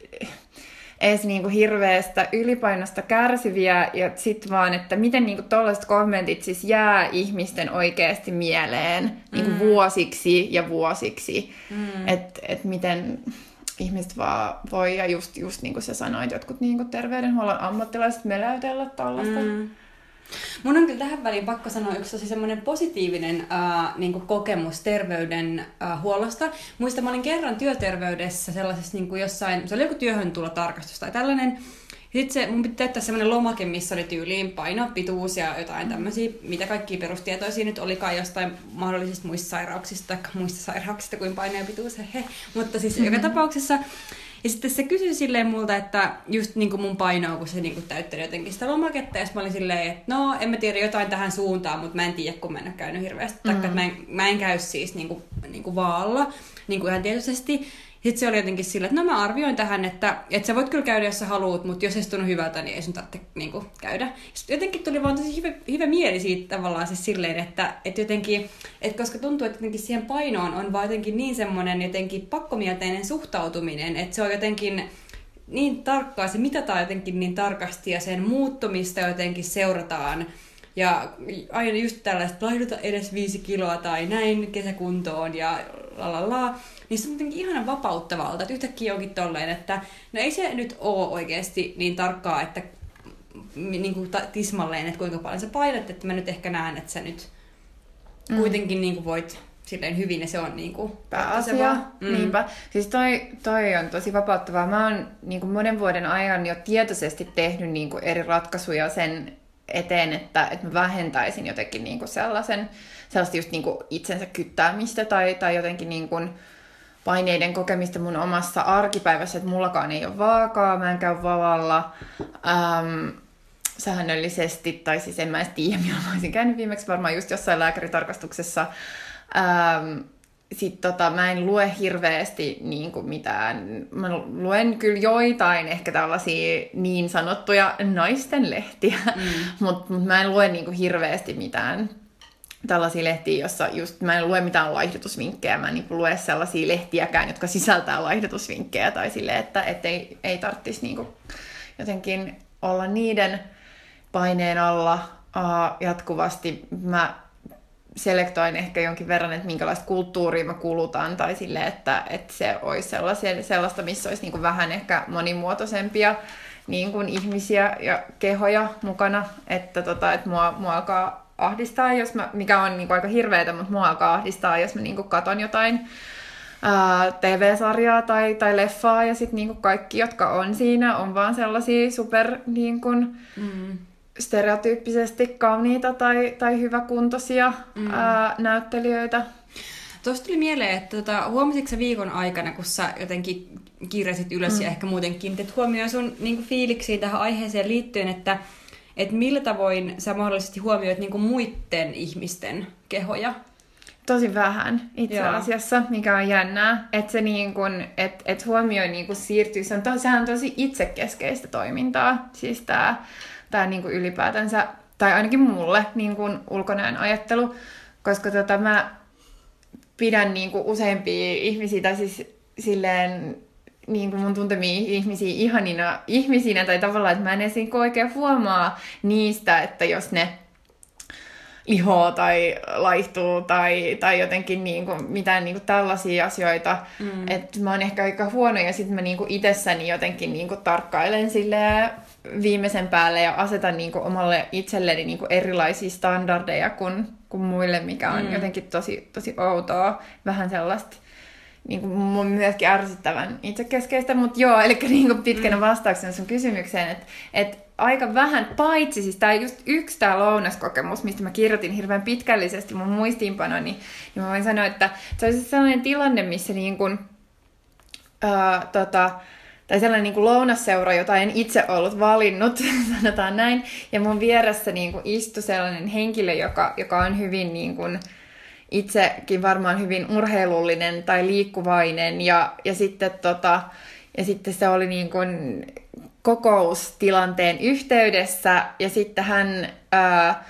edes niinku hirveästä ylipainosta kärsiviä, ja sitten vaan, että miten niinku tollaiset kommentit siis jää ihmisten oikeasti mieleen niinku mm. vuosiksi ja vuosiksi, mm. että et miten ihmiset vaan voi, ja just, just niin kuin sä sanoit, jotkut niin terveydenhuollon ammattilaiset meläytellä tällaista. Mm. Mun on kyllä tähän väliin pakko sanoa yksi tosi semmoinen positiivinen äh, niin kokemus terveydenhuollosta. Äh, Muista, mä olin kerran työterveydessä sellaisessa niin kuin jossain, se oli joku työhön tulo tarkastus tai tällainen, sitten se, mun piti täyttää semmoinen lomake, missä oli tyyliin paino, pituus ja jotain tämmöisiä, mitä kaikki perustietoisia nyt olikaan jostain mahdollisista muista sairauksista tai muista sairauksista kuin paino ja pituus, he. Mutta siis mm-hmm. joka tapauksessa ja sitten se kysyi silleen multa, että just niin kuin mun painoa, kun se niin kuin täyttänyt jotenkin sitä lomaketta. Ja mä olin silleen, että no, en mä tiedä jotain tähän suuntaan, mutta mä en tiedä, kun mä en ole käynyt hirveästi. Mm. Taikka, että mä en, mä en käy siis niin kuin, niin kuin vaalla, niin kuin ihan tietysti. Sitten se oli jotenkin sillä, että no mä arvioin tähän, että, että sä voit kyllä käydä, jos sä haluat, mutta jos ei tunnu hyvältä, niin ei sun tarvitse niin kuin, käydä. Sitten jotenkin tuli vaan tosi hyvä, hyvä mieli siitä tavallaan siis silleen, että, että jotenkin, että koska tuntuu, että jotenkin siihen painoon on vaan jotenkin niin semmoinen jotenkin pakkomielteinen suhtautuminen, että se on jotenkin niin tarkkaa, se mitataan jotenkin niin tarkasti ja sen muuttumista jotenkin seurataan. Ja aina just tällaista, laihduta edes viisi kiloa tai näin kesäkuntoon ja la la la. Niin se on jotenkin ihana vapauttavalta, että yhtäkkiä onkin tolleen, että no ei se nyt ole oikeasti niin tarkkaa, että niin kuin tismalleen, että kuinka paljon sä painat, että mä nyt ehkä näen, että sä nyt mm. kuitenkin niin kuin voit silleen hyvin ja se on niin kuin pääasia. Mm. Niinpä. Siis toi, toi on tosi vapauttavaa. Mä oon niin kuin monen vuoden ajan jo tietoisesti tehnyt niin kuin eri ratkaisuja sen eteen, että, että mä vähentäisin jotenkin niin kuin sellaisen, sellaista just niin kuin itsensä kyttäämistä tai, tai jotenkin niin kuin paineiden kokemista mun omassa arkipäivässä, että mullakaan ei ole vaakaa, mä en käy vavalla. Ähm, säännöllisesti, tai siis en mä edes tiedä, milloin mä olisin käynyt viimeksi, varmaan just jossain lääkäritarkastuksessa. Ähm, sitten tota, mä en lue hirveästi niin kuin mitään, mä luen kyllä joitain ehkä tällaisia niin sanottuja naisten lehtiä, mm. mutta mut mä en lue niin kuin hirveästi mitään tällaisia lehtiä, jossa just mä en lue mitään laihdutusvinkkejä, mä en niin lue sellaisia lehtiäkään, jotka sisältää laihdutusvinkkejä tai silleen, että et ei, ei tarvitsisi niin jotenkin olla niiden paineen alla uh, jatkuvasti. Mä selektoin ehkä jonkin verran, että minkälaista kulttuuria mä kulutan, tai sille, että, että se olisi sellaista, missä olisi niin kuin vähän ehkä monimuotoisempia niin kuin ihmisiä ja kehoja mukana, että, tota, että mua, mua alkaa ahdistaa, jos mä, mikä on niin kuin aika hirveätä, mutta mua alkaa ahdistaa, jos mä niin kuin katon jotain ää, TV-sarjaa tai, tai leffaa, ja sitten niin kaikki, jotka on siinä, on vaan sellaisia super niin kuin, mm stereotyyppisesti kauniita tai, tai hyväkuntoisia mm. ää, näyttelijöitä. Tuosta tuli mieleen, että tota, huomasitko sä viikon aikana, kun sä jotenkin kirjasit ylös mm. ja ehkä muutenkin että huomioon sun niin fiiliksiä tähän aiheeseen liittyen, että et millä tavoin sä mahdollisesti huomioit niin muiden ihmisten kehoja? Tosi vähän itse Joo. asiassa, mikä on jännää, että se niin kun, et, et huomioi niin kun siirtyy, se on, to, sehän on tosi itsekeskeistä toimintaa, siis tämä tämä niin kuin ylipäätänsä, tai ainakin mulle niin kuin ulkonäön ajattelu, koska tota, mä pidän niin kuin useimpia ihmisiä, tai siis silleen niin kuin mun tuntemia ihmisiä ihanina ihmisinä, tai tavallaan, että mä en edes niin oikein huomaa niistä, että jos ne lihoo tai laihtuu tai, tai jotenkin niin kuin, mitään niin kuin tällaisia asioita. Mm. Että mä oon ehkä aika huono ja sitten mä niin kuin itsessäni jotenkin niin kuin tarkkailen silleen viimeisen päälle ja asetan niin kuin omalle itselleni niin kuin erilaisia standardeja kuin, kuin muille, mikä on mm. jotenkin tosi, tosi outoa. Vähän sellaista niin kuin mun myöskin ärsyttävän itsekeskeistä, mutta joo, eli niin kuin pitkänä mm. vastauksena sun kysymykseen, että et aika vähän, paitsi siis tämä just yksi tämä lounaskokemus, mistä mä kirjoitin hirveän pitkällisesti mun muistiinpanoni, niin, niin mä voin sanoa, että se olisi sellainen tilanne, missä niin kuin, ää, tota, tai sellainen niin kuin lounasseura, jota en itse ollut valinnut, sanotaan näin. Ja mun vieressä niin kuin istui sellainen henkilö, joka, joka on hyvin niin kuin, itsekin varmaan hyvin urheilullinen tai liikkuvainen. Ja, ja, sitten, tota, ja sitten se oli niin kuin kokoustilanteen yhteydessä ja sitten hän ää,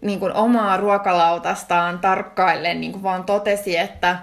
niin kuin omaa ruokalautastaan tarkkaillen niin kuin vaan totesi, että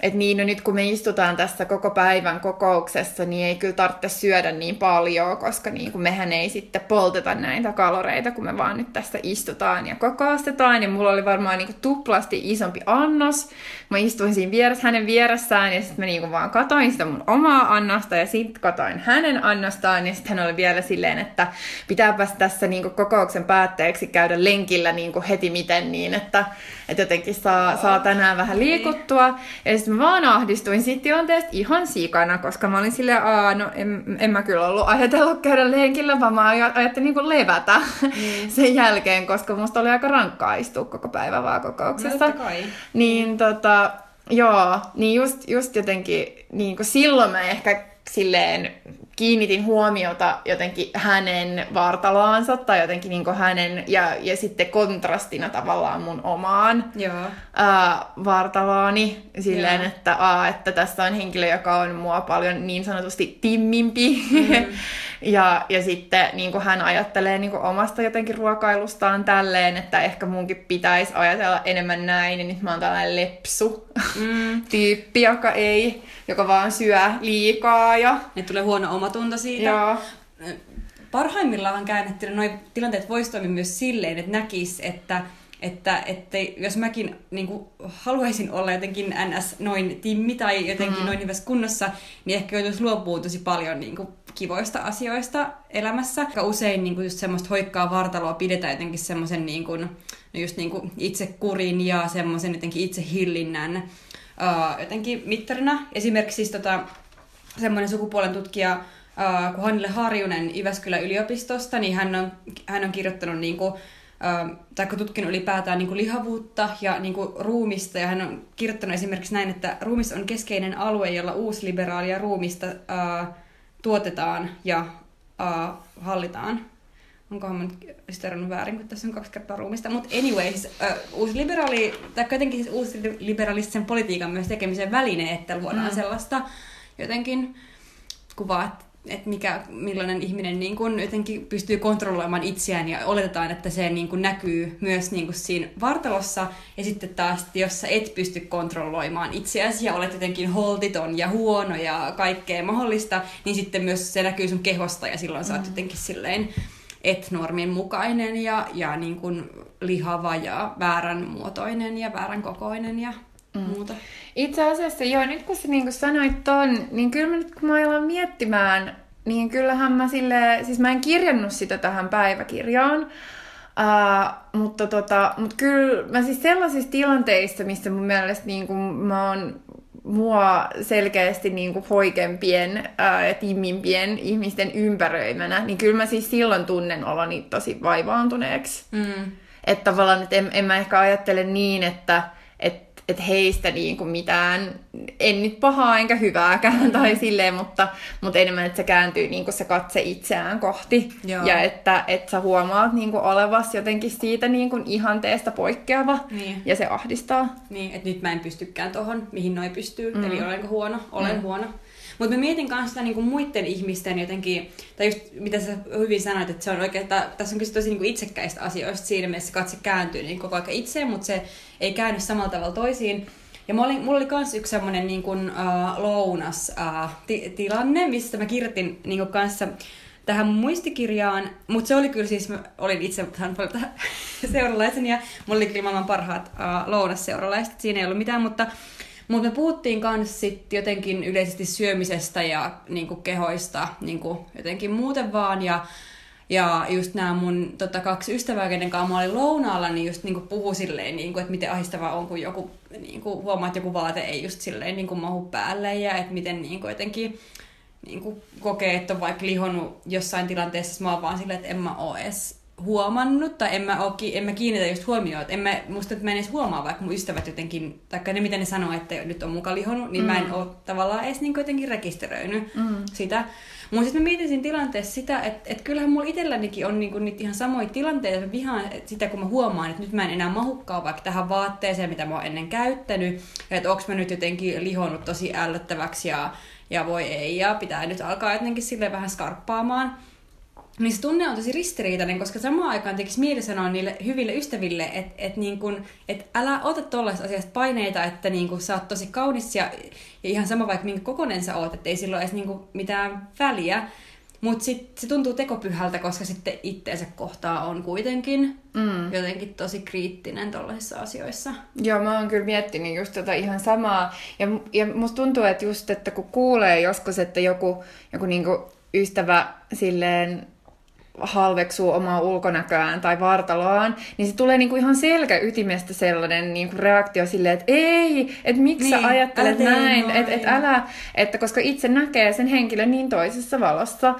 että niin, no nyt kun me istutaan tässä koko päivän kokouksessa, niin ei kyllä tarvitse syödä niin paljon, koska niin kuin mehän ei sitten polteta näitä kaloreita, kun me vaan nyt tässä istutaan ja kokoustetaan. Ja mulla oli varmaan niin kuin tuplasti isompi annos. Mä istuin siinä vieressä, hänen vieressään ja sitten mä niin kuin vaan katoin sitä mun omaa annosta ja sitten katoin hänen annostaan. Ja sitten hän oli vielä silleen, että pitääpäs tässä niin kuin kokouksen päätteeksi käydä lenkillä niin kuin heti miten niin, että, että jotenkin saa, saa tänään vähän liikuttua. Ja sitten mä vaan ahdistuin siitä tilanteesta ihan sikana, koska mä olin silleen, aa, no en, en mä kyllä ollut ajatellut käydä lenkillä, vaan mä ajattelin niin levätä mm. sen jälkeen, koska musta oli aika rankkaa istua koko päivä vaan kokouksessa. Niin tota, joo, niin just, just jotenkin, niin kuin silloin mä ehkä silleen kiinnitin huomiota jotenkin hänen vartaloansa tai jotenkin niin hänen ja, ja sitten kontrastina tavallaan mun omaan Joo. Ää, vartaloani silleen, Joo. että, aa, että tässä on henkilö, joka on mua paljon niin sanotusti timmimpi mm. Ja, ja sitten niin kuin hän ajattelee niin kuin omasta jotenkin ruokailustaan tälleen, että ehkä munkin pitäisi ajatella enemmän näin, niin nyt mä oon tällainen lepsu mm. tyyppi, joka ei, joka vaan syö liikaa. Ja... Nyt tulee huono omatunto siitä. Joo. Parhaimmillaan käännettynä noin tilanteet voisi toimia myös silleen, että näkis, että että, että jos mäkin niin kuin, haluaisin olla jotenkin ns. noin timmi tai jotenkin mm. noin hyvässä kunnossa, niin ehkä joutuisi luopumaan tosi paljon niin kuin, kivoista asioista elämässä. Aika usein niin kuin, just semmoista hoikkaa vartaloa pidetään jotenkin semmoisen niin kuin, no just niin kuin itsekurin ja semmoisen jotenkin itsehillinnän uh, jotenkin mittarina. Esimerkiksi siis, tota, semmoinen sukupuolen tutkija uh, kuin Hannille Harjunen Jyväskylän yliopistosta, niin hän on, hän on kirjoittanut niin kuin, tai tutkinut ylipäätään niin kuin lihavuutta ja niin kuin ruumista. Ja hän on kirjoittanut esimerkiksi näin, että ruumis on keskeinen alue, jolla uusliberaalia ruumista ää, tuotetaan ja ää, hallitaan. Onkohan mä nyt väärin, kun tässä on kaksi kertaa ruumista. Mutta anyways, ää, uusliberaali, tai jotenkin siis uusliberalistisen politiikan myös tekemisen väline, että luodaan mm. sellaista jotenkin kuvaa, että että mikä, millainen ihminen niin kun jotenkin pystyy kontrolloimaan itseään ja oletetaan, että se niin kun näkyy myös niin kun siinä vartalossa. Ja sitten taas, jos sä et pysty kontrolloimaan itseäsi ja olet jotenkin holtiton ja huono ja kaikkea mahdollista, niin sitten myös se näkyy sun kehosta ja silloin sä oot mm. jotenkin silleen et-normin mukainen ja, ja niin kun lihava ja väärän muotoinen ja väärän kokoinen ja mm. muuta. Itse asiassa joo, nyt kun sä niin sanoit ton, niin kyllä mä nyt kun mä alan miettimään, niin kyllähän mä sille, siis mä en kirjannut sitä tähän päiväkirjaan, uh, mutta, tota, mutta kyllä mä siis sellaisissa tilanteissa, missä mun mielestä niin kuin mä oon mua selkeästi niin kuin hoikempien ää, ja timmimpien ihmisten ympäröimänä, niin kyllä mä siis silloin tunnen oloni tosi vaivaantuneeksi. Mm. Että tavallaan, että en, en mä ehkä ajattele niin, että, että heistä niin kuin mitään, en nyt pahaa enkä hyvääkään tai silleen, mutta, mutta enemmän, että se kääntyy niin kuin se katse itseään kohti. Joo. Ja että, että sä huomaat niin kuin olevas jotenkin siitä niin kuin ihanteesta poikkeava niin. ja se ahdistaa. Niin, että nyt mä en pystykään tohon, mihin noi pystyy, mm. eli olenko huono, olen mm. huono. Mutta mä mietin kanssa sitä niinku muiden ihmisten jotenkin, tai just mitä sä hyvin sanoit, että se on oikein, että tässä on kyse tosi niinku itsekkäistä asioista siinä mielessä, katse kääntyy niin koko ajan itseen, mutta se ei käänny samalla tavalla toisiin. Ja mulla oli, mulla oli kans yksi semmonen niin kuin, uh, lounas uh, ti- tilanne, mistä mä kirjoitin niin kanssa tähän muistikirjaan, mutta se oli kyllä siis, mä olin itse seuralaisen ja mulla oli kyllä maailman parhaat uh, lounasseuralaiset, siinä ei ollut mitään, mutta mutta me puhuttiin myös sit jotenkin yleisesti syömisestä ja niinku kehoista niinku jotenkin muuten vaan. Ja, ja just nämä mun tota, kaksi ystävää, kenen kanssa mä olin lounaalla, niin just niinku puhu silleen, niinku, että miten ahistavaa on, kun joku niinku, huomaa, että joku vaate ei just silleen niinku, mahu päälle ja että miten niinku, jotenkin niinku, kokee, että on vaikka lihonnut jossain tilanteessa, mä oon vaan silleen, että en mä oo edes huomannut, tai en mä, oo, en mä kiinnitä just huomioon, että en mä, musta, että mä en edes huomaa, vaikka mun ystävät jotenkin, tai ne mitä ne sanoo, että nyt on muka lihonnut, niin mm. mä en mm. oo tavallaan edes niin jotenkin rekisteröinyt mm. sitä. Mutta sitten mä mietin siinä tilanteessa sitä, että, että kyllähän mulla itsellänikin on niinku niitä ihan samoja tilanteita, että mä vihaan sitä, kun mä huomaan, että nyt mä en enää mahukkaa vaikka tähän vaatteeseen, mitä mä oon ennen käyttänyt, ja että onko mä nyt jotenkin lihonnut tosi ällöttäväksi ja, ja voi ei, ja pitää nyt alkaa jotenkin sille vähän skarppaamaan. Niin se tunne on tosi ristiriitainen, koska samaan aikaan tekisi mieli sanoa niille hyville ystäville, että et niin kun, et älä ota tuollaisesta asiasta paineita, että niin kun sä oot tosi kaunis ja, ja ihan sama vaikka minkä kokonen sä oot, että ei silloin edes niin mitään väliä. Mutta sitten se tuntuu tekopyhältä, koska sitten itteensä kohtaa on kuitenkin mm. jotenkin tosi kriittinen tuollaisissa asioissa. Joo, mä oon kyllä miettinyt just tota ihan samaa. Ja, ja musta tuntuu, että just, että kun kuulee joskus, että joku, joku niinku ystävä silleen halveksuu omaa ulkonäköään tai vartaloaan, niin se tulee niinku ihan selkäytimestä sellainen niinku reaktio silleen, että ei, että miksi niin, sä ajattelet näin, että et älä, että koska itse näkee sen henkilön niin toisessa valossa,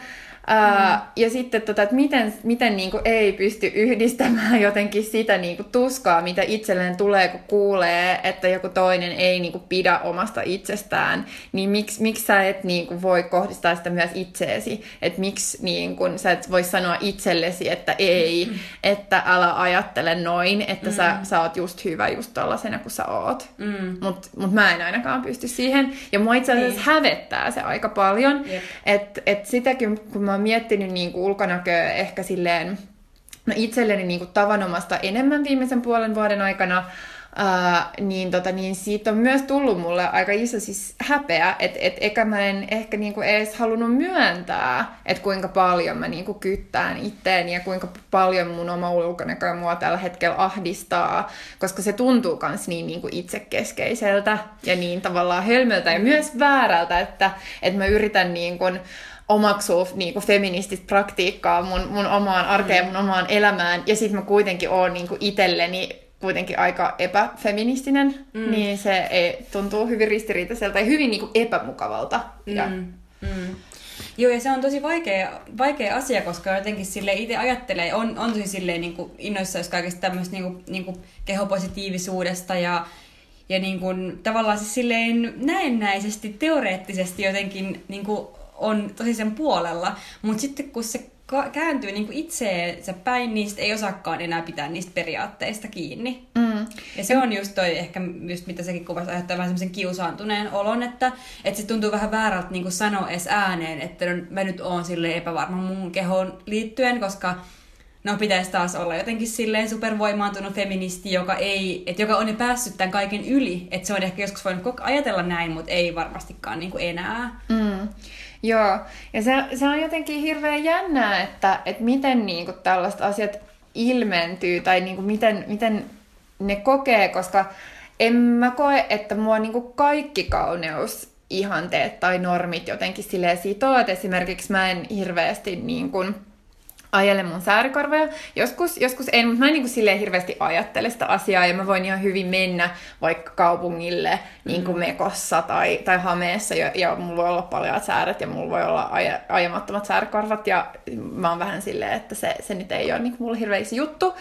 Ää, mm. Ja sitten, tota, että miten, miten niin kuin ei pysty yhdistämään jotenkin sitä niin kuin tuskaa, mitä itselleen tulee, kun kuulee, että joku toinen ei niin kuin pidä omasta itsestään, niin miksi, miksi sä et niin kuin voi kohdistaa sitä myös itseesi? Että miksi niin kuin, sä et voi sanoa itsellesi, että ei, mm. että älä ajattele noin, että mm. sä, sä oot just hyvä just tollasena kuin sä oot. Mm. Mutta mut mä en ainakaan pysty siihen. Ja mua itse asiassa niin. hävettää se aika paljon. Että et sitäkin, kun mä oon miettinyt niin kuin ulkonäköä ehkä silleen, no itselleni niin kuin tavanomasta enemmän viimeisen puolen vuoden aikana, Uh, niin, tota, niin siitä on myös tullut mulle aika iso siis häpeä, että et, eikä mä en ehkä niinku edes halunnut myöntää, että kuinka paljon mä niinku kyttään itteeni ja kuinka paljon mun oma ulkonäkö mua tällä hetkellä ahdistaa, koska se tuntuu myös niin niinku itsekeskeiseltä ja niin tavallaan hölmöltä ja myös väärältä, että, että mä yritän niinku, omaksua niin kuin feminististä praktiikkaa mun, mun omaan arkeen, mm. mun omaan elämään, ja sitten mä kuitenkin oon niin kuin itselleni kuitenkin aika epäfeministinen, mm. niin se ei, tuntuu hyvin ristiriitaiselta ja hyvin niin kuin epämukavalta. Mm. Ja... Mm. Joo, ja se on tosi vaikea, vaikea asia, koska jotenkin sille itse ajattelee, on, on tosi silleen niin kuin innoissa jos kaikesta tämmöistä niin kuin, niin kuin kehopositiivisuudesta ja, ja niin kuin, tavallaan siis silleen näennäisesti, teoreettisesti jotenkin niin kuin on tosi sen puolella, mutta sitten kun se kääntyy niin kuin itseensä päin, niin ei osaakaan enää pitää niistä periaatteista kiinni. Mm. Ja se on just toi ehkä, just mitä sekin kuvasi, aiheuttaa vähän semmoisen kiusaantuneen olon, että, että se tuntuu vähän väärältä niin kuin sanoa edes ääneen, että no, mä nyt oon sille epävarma mun kehoon liittyen, koska no pitäisi taas olla jotenkin silleen supervoimaantunut feministi, joka, ei, että joka on jo päässyt tämän kaiken yli. Että se on ehkä joskus voinut ajatella näin, mutta ei varmastikaan niin kuin enää. Mm. Joo, ja se, se on jotenkin hirveän jännää, että, että miten niin kuin tällaiset asiat ilmentyy tai niin kuin miten, miten ne kokee, koska en mä koe, että mua niin kuin kaikki kauneus ihanteet tai normit jotenkin silleen sitoo, että esimerkiksi mä en hirveästi niin kuin, ajele mun säärikorvoja. Joskus, joskus en, mutta mä en niin kuin silleen hirveästi ajattele sitä asiaa ja mä voin ihan hyvin mennä vaikka kaupungille niin kuin mm. mekossa tai, tai hameessa ja, ja mulla voi olla paljon sääret ja mulla voi olla aja, ajamattomat säärikorvat ja mä oon vähän silleen, että se, se nyt ei ole niin kuin mulle hirveä juttu.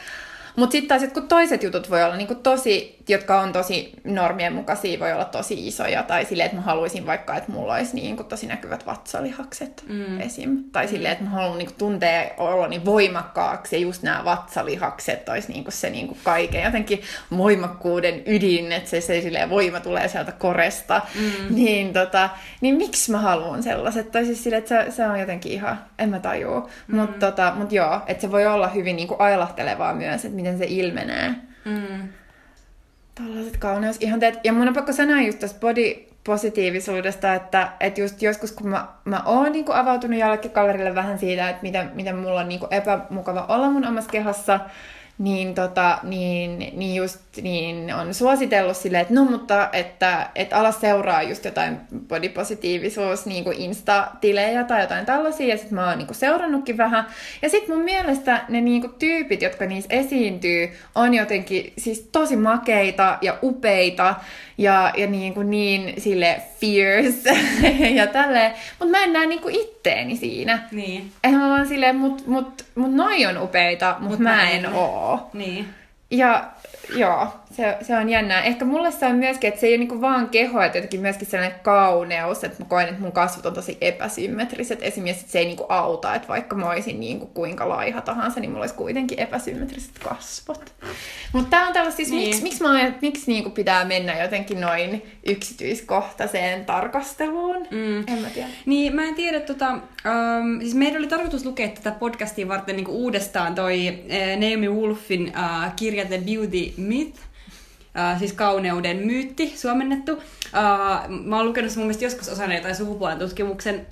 Mutta sitten taas jotkut toiset jutut voi olla niinku tosi, jotka on tosi normien mukaisia, voi olla tosi isoja. Tai silleen, että mä haluaisin vaikka, että mulla olisi niinku tosi näkyvät vatsalihakset mm. esim. Tai mm. silleen, että mä haluan niinku tuntea oloni voimakkaaksi ja just nämä vatsalihakset olisi niinku se niinku kaiken jotenkin voimakkuuden ydin, että se, se silleen voima tulee sieltä koresta. Mm. Niin, tota, niin miksi mä haluan sellaiset? Tai siis silleen, että se, se on jotenkin ihan, en mä tajua. Mm. Mutta tota, mut joo, että se voi olla hyvin niinku ailahtelevaa myös, että miten se ilmenee. Mm. Tällaiset kauneusihanteet. Ja mun on pakko sanoa just tästä body positiivisuudesta, että, että just joskus kun mä, mä oon niin avautunut jollekin kaverille vähän siitä, että miten, miten mulla on niin epämukava olla mun omassa kehossa, niin, tota, niin, niin just niin on suositellut sille, että no mutta, että, että ala seuraa just jotain bodypositiivisuus niin kuin Insta-tilejä tai jotain tällaisia, ja sitten mä oon niin kuin seurannutkin vähän. Ja sitten mun mielestä ne niin kuin tyypit, jotka niissä esiintyy, on jotenkin siis tosi makeita ja upeita, ja, ja niin, kuin niin sille fierce ja tälleen. Mutta mä en näe niin kuin itteeni siinä. Niin. Eihän mä vaan silleen, mut, mut, mut noi on upeita, mutta mut mä en oo. Niin. Ja joo, se, se on jännää. Ehkä mulle se on myöskin, että se ei ole niinku vaan keho, että jotenkin myöskin sellainen kauneus, että mä koen, että mun kasvot on tosi epäsymmetriset. Esimerkiksi että se ei niinku auta, että vaikka mä olisin niinku kuinka laiha tahansa, niin mulla olisi kuitenkin epäsymmetriset kasvot. Mutta tää on tällaista, siis niin. miksi, miksi, mä, miksi niinku pitää mennä jotenkin noin yksityiskohtaiseen tarkasteluun? Mm. En mä tiedä. Niin, mä en tiedä, tota, um, siis meidän oli tarkoitus lukea tätä podcastia varten niinku uudestaan toi uh, Naomi Wolfin uh, kirja The Beauty Myth, Uh, siis kauneuden myytti suomennettu. Uh, mä oon lukenut mun mielestä joskus osana jotain sukupuolen tutkimuksen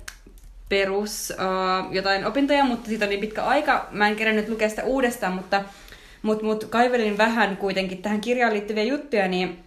perus uh, jotain opintoja, mutta siitä on niin pitkä aika. Mä en kerännyt lukea sitä uudestaan, mutta mut, mut kaivelin vähän kuitenkin tähän kirjaan liittyviä juttuja, niin,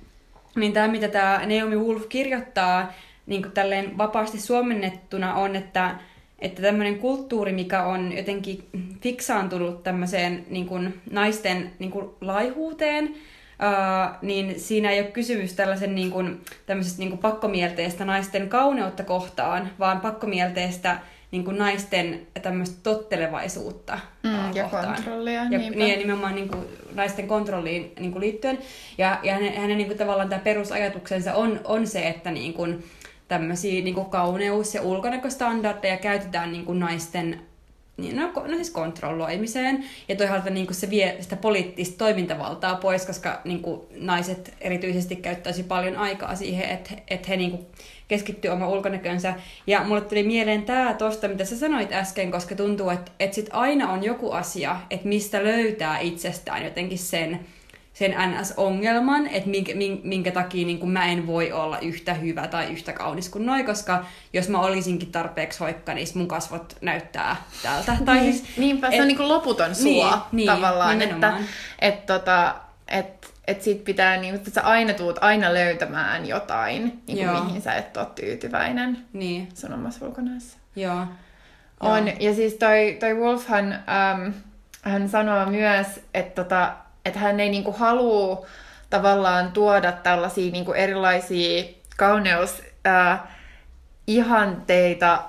niin tämä mitä tämä Naomi Wolf kirjoittaa niin kuin tälleen vapaasti suomennettuna on, että että tämmöinen kulttuuri, mikä on jotenkin fiksaantunut tämmöiseen niin kuin naisten niin kuin laihuuteen, Uh, niin siinä ei ole kysymys tällaisen niin kuin, tämmöisestä niin kuin pakkomielteestä naisten kauneutta kohtaan, vaan pakkomielteestä niin kuin naisten tämmöistä tottelevaisuutta mm, ja kohtaan. kontrollia. Ja, niin, ja nimenomaan niin kuin, naisten kontrolliin niin kuin liittyen. Ja, ja hänen, hänen niin kuin, tavallaan tämä perusajatuksensa on, on se, että niin kuin, tämmöisiä niin kuin kauneus- ja ulkonäköstandardeja käytetään niin kuin naisten niin, no, no siis kontrolloimiseen. Ja toisaalta niin kuin se vie sitä poliittista toimintavaltaa pois, koska niin kuin naiset erityisesti käyttäisi paljon aikaa siihen, että, että he niin kuin keskittyy oma ulkonäkönsä. Ja mulle tuli mieleen tämä tosta, mitä sä sanoit äsken, koska tuntuu, että, että sit aina on joku asia, että mistä löytää itsestään jotenkin sen, sen NS-ongelman, että minkä, minkä takia niin kuin mä en voi olla yhtä hyvä tai yhtä kaunis kuin noi, koska jos mä olisinkin tarpeeksi hoikka, niin mun kasvot näyttää tältä. Tai niin, siis, Niinpä, et, se on niin kuin loputon sua niin, tavallaan, niin, että et, tota, et, et sit pitää, niin, että sä aina tuut aina löytämään jotain, niin kuin mihin sä et ole tyytyväinen niin. sun omassa ulkonäössä. Joo. On, ja siis toi, toi Wolfhan, ähm, hän sanoo myös, että tota, että hän ei niinku halua tavallaan tuoda tällaisia niinku erilaisia kauneusihanteita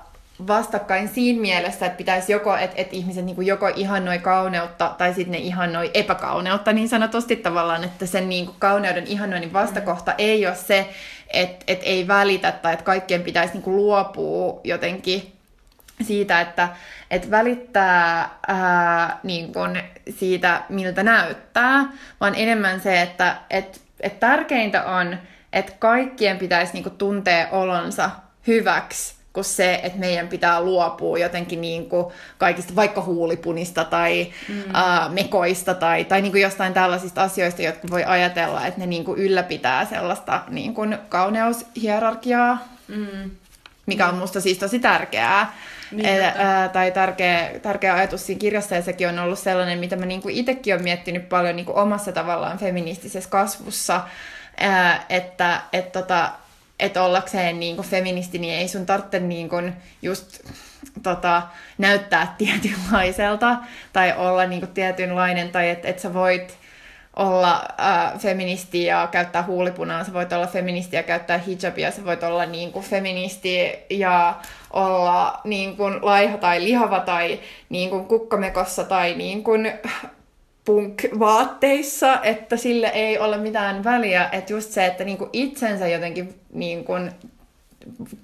vastakkain siinä mielessä, että pitäisi joko, että, että ihmiset niin joko ihannoi kauneutta tai sitten ne ihannoi epäkauneutta niin sanotusti tavallaan, että sen niin kuin kauneuden ihannoinnin vastakohta mm. ei ole se, että, että ei välitä tai että kaikkien pitäisi niin kuin luopua jotenkin siitä, että, että välittää ää, niin kun siitä, miltä näyttää, vaan enemmän se, että et, et tärkeintä on, että kaikkien pitäisi niin tuntea olonsa hyväksi, kuin se, että meidän pitää luopua jotenkin niin kuin kaikista vaikka huulipunista tai mm. ää, mekoista tai, tai niin kuin jostain tällaisista asioista, jotka voi ajatella, että ne niin kuin ylläpitää sellaista niin kuin kauneushierarkiaa, mm. mikä on musta siis tosi tärkeää. Niin, e, ää, tai tärkeä, tärkeä ajatus siinä kirjassa, ja sekin on ollut sellainen, mitä mä niinku itsekin olen miettinyt paljon niinku omassa tavallaan feministisessä kasvussa, ää, että et tota, et ollakseen niinku feministi, niin ei sun tarvitse niinku just tota, näyttää tietynlaiselta tai olla niinku tietynlainen, tai että et sä voit olla äh, feministi ja käyttää huulipunaa, sä voit olla feministi ja käyttää hijabia, sä voit olla niin kuin, feministi ja olla niin kuin, laiha tai lihava tai niin kuin, kukkamekossa tai niin kuin, punk-vaatteissa, että sille ei ole mitään väliä, että just se, että niin kuin, itsensä jotenkin niin kuin,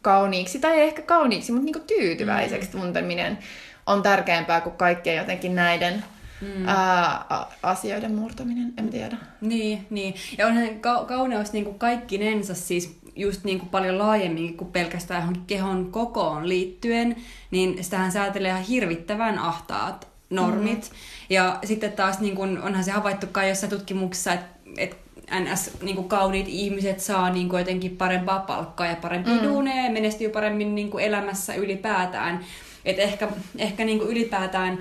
kauniiksi, tai ehkä kauniiksi, mutta niin kuin, tyytyväiseksi mm. tunteminen on tärkeämpää kuin kaikkien jotenkin näiden mm. ää, asioiden murtaminen, en tiedä. Niin, niin. Ja onhan ka- kauneus niin kuin kaikkinensa siis just niin kuin paljon laajemmin kuin pelkästään johonkin kehon kokoon liittyen, niin sitähän säätelee ihan hirvittävän ahtaat normit. Mm. Ja sitten taas niin kuin, onhan se havaittu kai jossain tutkimuksessa, että et NS niin kuin kauniit ihmiset saa niin kuin jotenkin parempaa palkkaa ja parempi mm. duuneja ja menestyy paremmin niin kuin elämässä ylipäätään. Et ehkä, ehkä niin kuin ylipäätään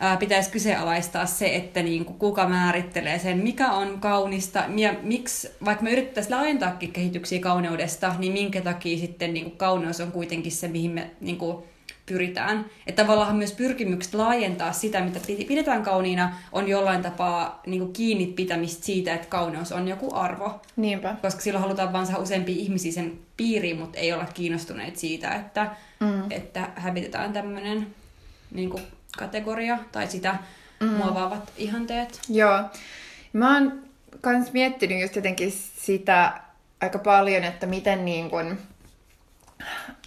ää, pitäisi kyseenalaistaa se, että niin kuin kuka määrittelee sen, mikä on kaunista, ja miksi, vaikka me yritettäisiin laajentaakin kehityksiä kauneudesta, niin minkä takia sitten niin kuin kauneus on kuitenkin se, mihin me niin kuin pyritään. Että tavallaan myös pyrkimykset laajentaa sitä, mitä pidetään kauniina, on jollain tapaa niin kuin kiinni pitämistä siitä, että kauneus on joku arvo. Niinpä. Koska silloin halutaan vaan saada useampia ihmisiä sen piiriin, mutta ei olla kiinnostuneet siitä, että, mm. että hävitetään tämmöinen niin kuin kategoria tai sitä mm. muovaavat ihanteet. Joo. Mä oon kans miettinyt just jotenkin sitä aika paljon, että miten niin kun,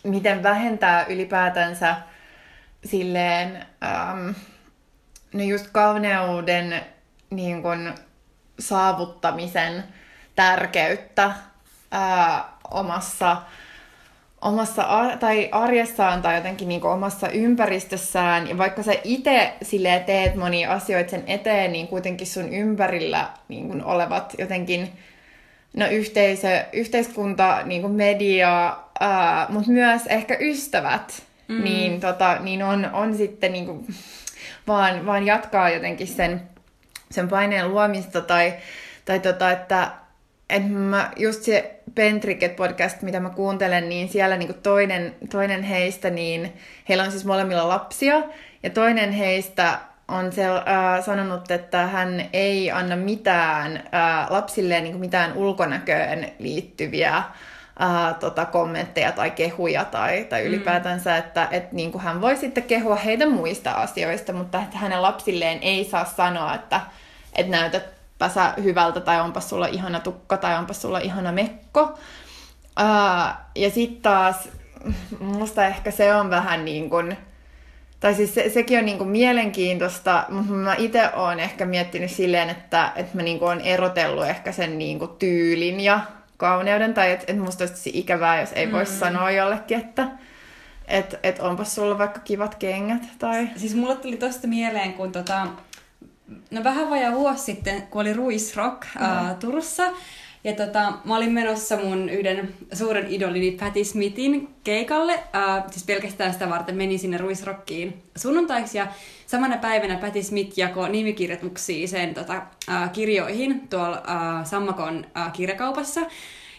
miten vähentää ylipäätänsä silleen ähm, no just kauneuden niin kun, saavuttamisen tärkeyttä ää, omassa omassa ar- tai arjessaan tai jotenkin niin omassa ympäristössään. Ja vaikka sä itse teet monia asioita sen eteen, niin kuitenkin sun ympärillä niin kuin olevat jotenkin no, yhteisö, yhteiskunta, niin kuin media, mutta myös ehkä ystävät, mm. niin, tota, niin on, on sitten niin kuin, vaan, vaan jatkaa jotenkin sen, sen paineen luomista tai, tai tota, että et mä, just se Pentriket podcast, mitä mä kuuntelen, niin siellä niinku toinen, toinen heistä, niin heillä on siis molemmilla lapsia, ja toinen heistä on se, äh, sanonut, että hän ei anna mitään äh, lapsilleen niin mitään ulkonäköön liittyviä äh, tota, kommentteja tai kehuja tai, tai mm. ylipäätänsä, mm. että et, niin kuin hän voi sitten kehua heitä muista asioista, mutta että hänen lapsilleen ei saa sanoa, että et näytät sä hyvältä tai onpa sulla ihana tukka tai onpa sulla ihana mekko. Uh, ja sitten taas musta ehkä se on vähän niin kuin, tai siis se, sekin on niinku mielenkiintoista, mutta mä itse oon ehkä miettinyt silleen, että, että mä niinku oon erotellut ehkä sen niinku tyylin ja kauneuden, tai että et musta olisi ikävää, jos ei voisi mm. sanoa jollekin, että et, et onpas sulla vaikka kivat kengät. Tai... Siis mulle tuli tosta mieleen, kun tota, no vähän vajaa vuosi sitten, kun oli Ruisrock mm. ää, Turussa, ja tota, mä olin menossa mun yhden suuren idolini Patti Smithin keikalle. Äh, siis pelkästään sitä varten menin sinne Ruisrockiin sunnuntaiksi. Ja samana päivänä Patti Smith jakoi nimikirjoituksia sen tota, äh, kirjoihin tuolla äh, Sammakon äh, kirjakaupassa.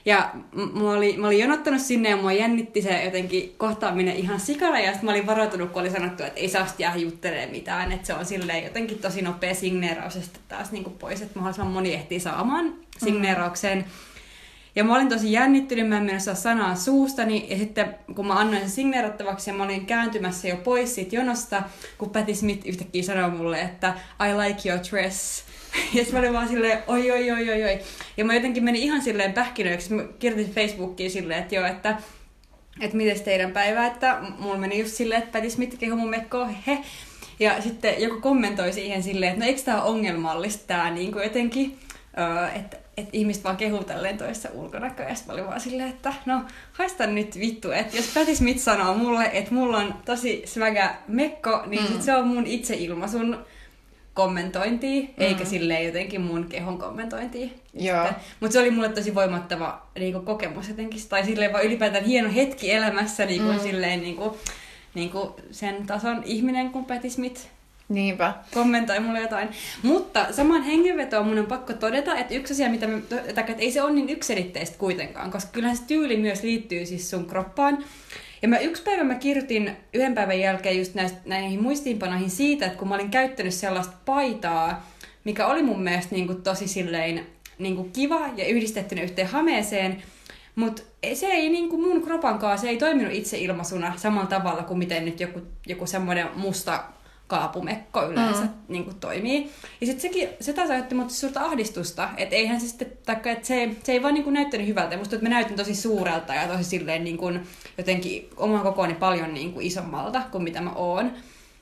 Ja mä olin, mä olin jonottanut sinne ja mua jännitti se jotenkin kohtaaminen ihan sikana. Ja sitten mä olin varoitunut, kun oli sanottu, että ei saa jää juttelemaan mitään. Että se on silleen jotenkin tosi nopea signeeraus ja sitten taas niin kuin pois, että mahdollisimman moni ehtii saamaan signeerauksen. Mm. Ja mä olin tosi jännittynyt, mä en mennä saa sanaa suustani. Ja sitten kun mä annoin sen signeerattavaksi ja mä olin kääntymässä jo pois siitä jonosta, kun Patti Smith yhtäkkiä sanoi mulle, että I like your dress. Ja sitten mä olin vaan silleen, oi, oi, oi, oi, oi. Ja mä jotenkin menin ihan silleen pähkinöiksi. Mä kirjoitin Facebookiin silleen, että joo, että että miten teidän päivä, että mulla meni just silleen, että Patti Smith kehu mun mekkoa, he. Ja sitten joku kommentoi siihen silleen, että no eikö tää ongelmallista tää niin kuin jotenkin, että että ihmiset vaan kehuu tälleen toissa ulkonäköä. Ja mä olin vaan silleen, että no haista nyt vittu, että jos Patti Smith sanoo mulle, että mulla on tosi swaga mekko, niin mm. sit se on mun itseilmaisun kommentointia, mm. eikä silleen jotenkin mun kehon kommentointia. Mutta se oli mulle tosi voimattava niinku, kokemus jotenkin, tai silleen vaan ylipäätään hieno hetki elämässä, niinku, mm. silleen niinku, niinku sen tason ihminen kuin Patti Smith. Niinpä. Kommentoi mulle jotain. Mutta saman hengenvetoon mun on pakko todeta, että yksi asia, mitä me, että ei se ole niin yksilitteistä kuitenkaan, koska kyllähän se tyyli myös liittyy siis sun kroppaan. Ja mä yksi päivä mä kirjoitin yhden päivän jälkeen just näistä, näihin muistiinpanoihin siitä, että kun mä olin käyttänyt sellaista paitaa, mikä oli mun mielestä niin kuin tosi silleen niin kuin kiva ja yhdistettynä yhteen hameeseen, mutta se ei niin kuin mun kropankaan, se ei toiminut itse ilmaisuna samalla tavalla kuin miten nyt joku, joku semmoinen musta kaapumekko yleensä mm. niin kuin toimii. Ja sitten sekin, se taas aiheutti mut suurta ahdistusta, että eihän se sitten, taikka, että se, se ei vaan niin kuin näyttänyt hyvältä. Musta että mä näytin tosi suurelta ja tosi silleen niin kuin, jotenkin oman kokoani paljon niin kuin isommalta kuin mitä mä oon.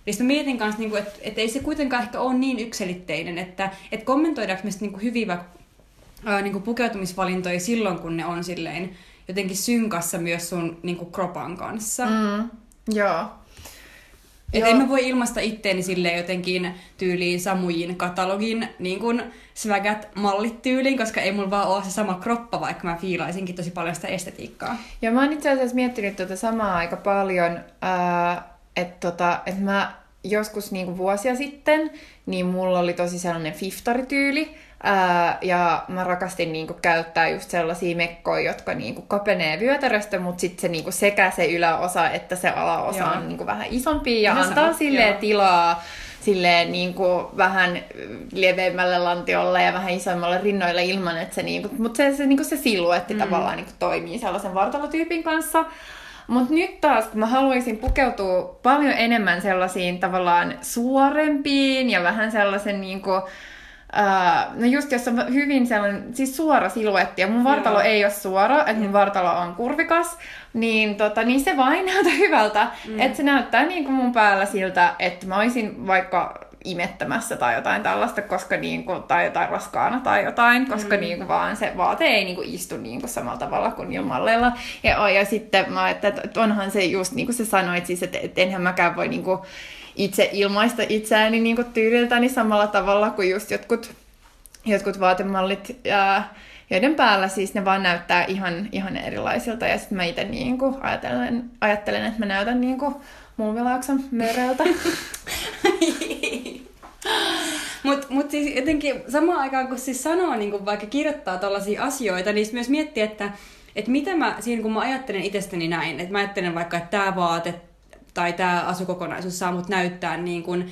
Ja sitten mietin kanssa, niin että, että ei se kuitenkaan ehkä ole niin yksilitteinen, että, että kommentoidaanko me sitten niin hyviä ää, niin kuin pukeutumisvalintoja silloin, kun ne on silleen jotenkin synkassa myös sun niin kuin kropan kanssa. Mm, joo. Että en mä voi ilmaista itteeni sille jotenkin tyyliin Samujin katalogin niin kuin swagät mallit tyyliin, koska ei mulla vaan ole se sama kroppa, vaikka mä fiilaisinkin tosi paljon sitä estetiikkaa. Ja mä oon itse asiassa miettinyt tuota samaa aika paljon, että tota, et mä joskus niinku vuosia sitten, niin mulla oli tosi sellainen fiftarityyli, Ää, ja mä rakastin niinku käyttää just sellaisia mekkoja, jotka niinku kapenee vyötäröstä, mutta sitten se niinku sekä se yläosa että se alaosa joo. on niinku vähän isompi ja Ihan antaa sille tilaa silleen niin kuin vähän leveämmälle lantiolle ja vähän isommalle rinnoille ilman, että se, niin kuin, mutta se, se, niin kuin se siluetti mm. tavallaan niin kuin toimii sellaisen vartalotyypin kanssa. Mutta nyt taas, kun mä haluaisin pukeutua paljon enemmän sellaisiin tavallaan suorempiin ja vähän sellaisen niin kuin, Uh, no just jos on hyvin sellainen, siis suora siluetti, ja mun vartalo Joo. ei ole suora, että mun vartalo on kurvikas, niin, tota, niin se vain näyttää hyvältä. Mm. Että se näyttää niin kuin mun päällä siltä, että mä olisin vaikka imettämässä tai jotain tällaista, koska niin kuin, tai jotain raskaana tai jotain, koska mm. niin kuin, vaan se vaate ei niin kuin, istu niin kuin, samalla tavalla kuin jo malleilla. Ja, ja sitten mä että, että onhan se just niin kuin sä sanoit, siis, että, että enhän mäkään voi niin kuin, itse ilmaista itseäni niin kuin tyyliltäni samalla tavalla kuin just jotkut, jotkut vaatemallit, ja, joiden päällä siis ne vaan näyttää ihan, ihan erilaisilta. Ja sitten mä itse niin kuin ajattelen, ajattelen, että mä näytän niin kuin möröltä. Mutta mut siis jotenkin samaan aikaan, kun siis sanoo, niin kun vaikka kirjoittaa tällaisia asioita, niin myös miettii, että, että mitä mä, siinä kun mä ajattelen itsestäni näin, että mä ajattelen vaikka, että tämä vaate tai tämä asukokonaisuus saa mut näyttää niin kuin,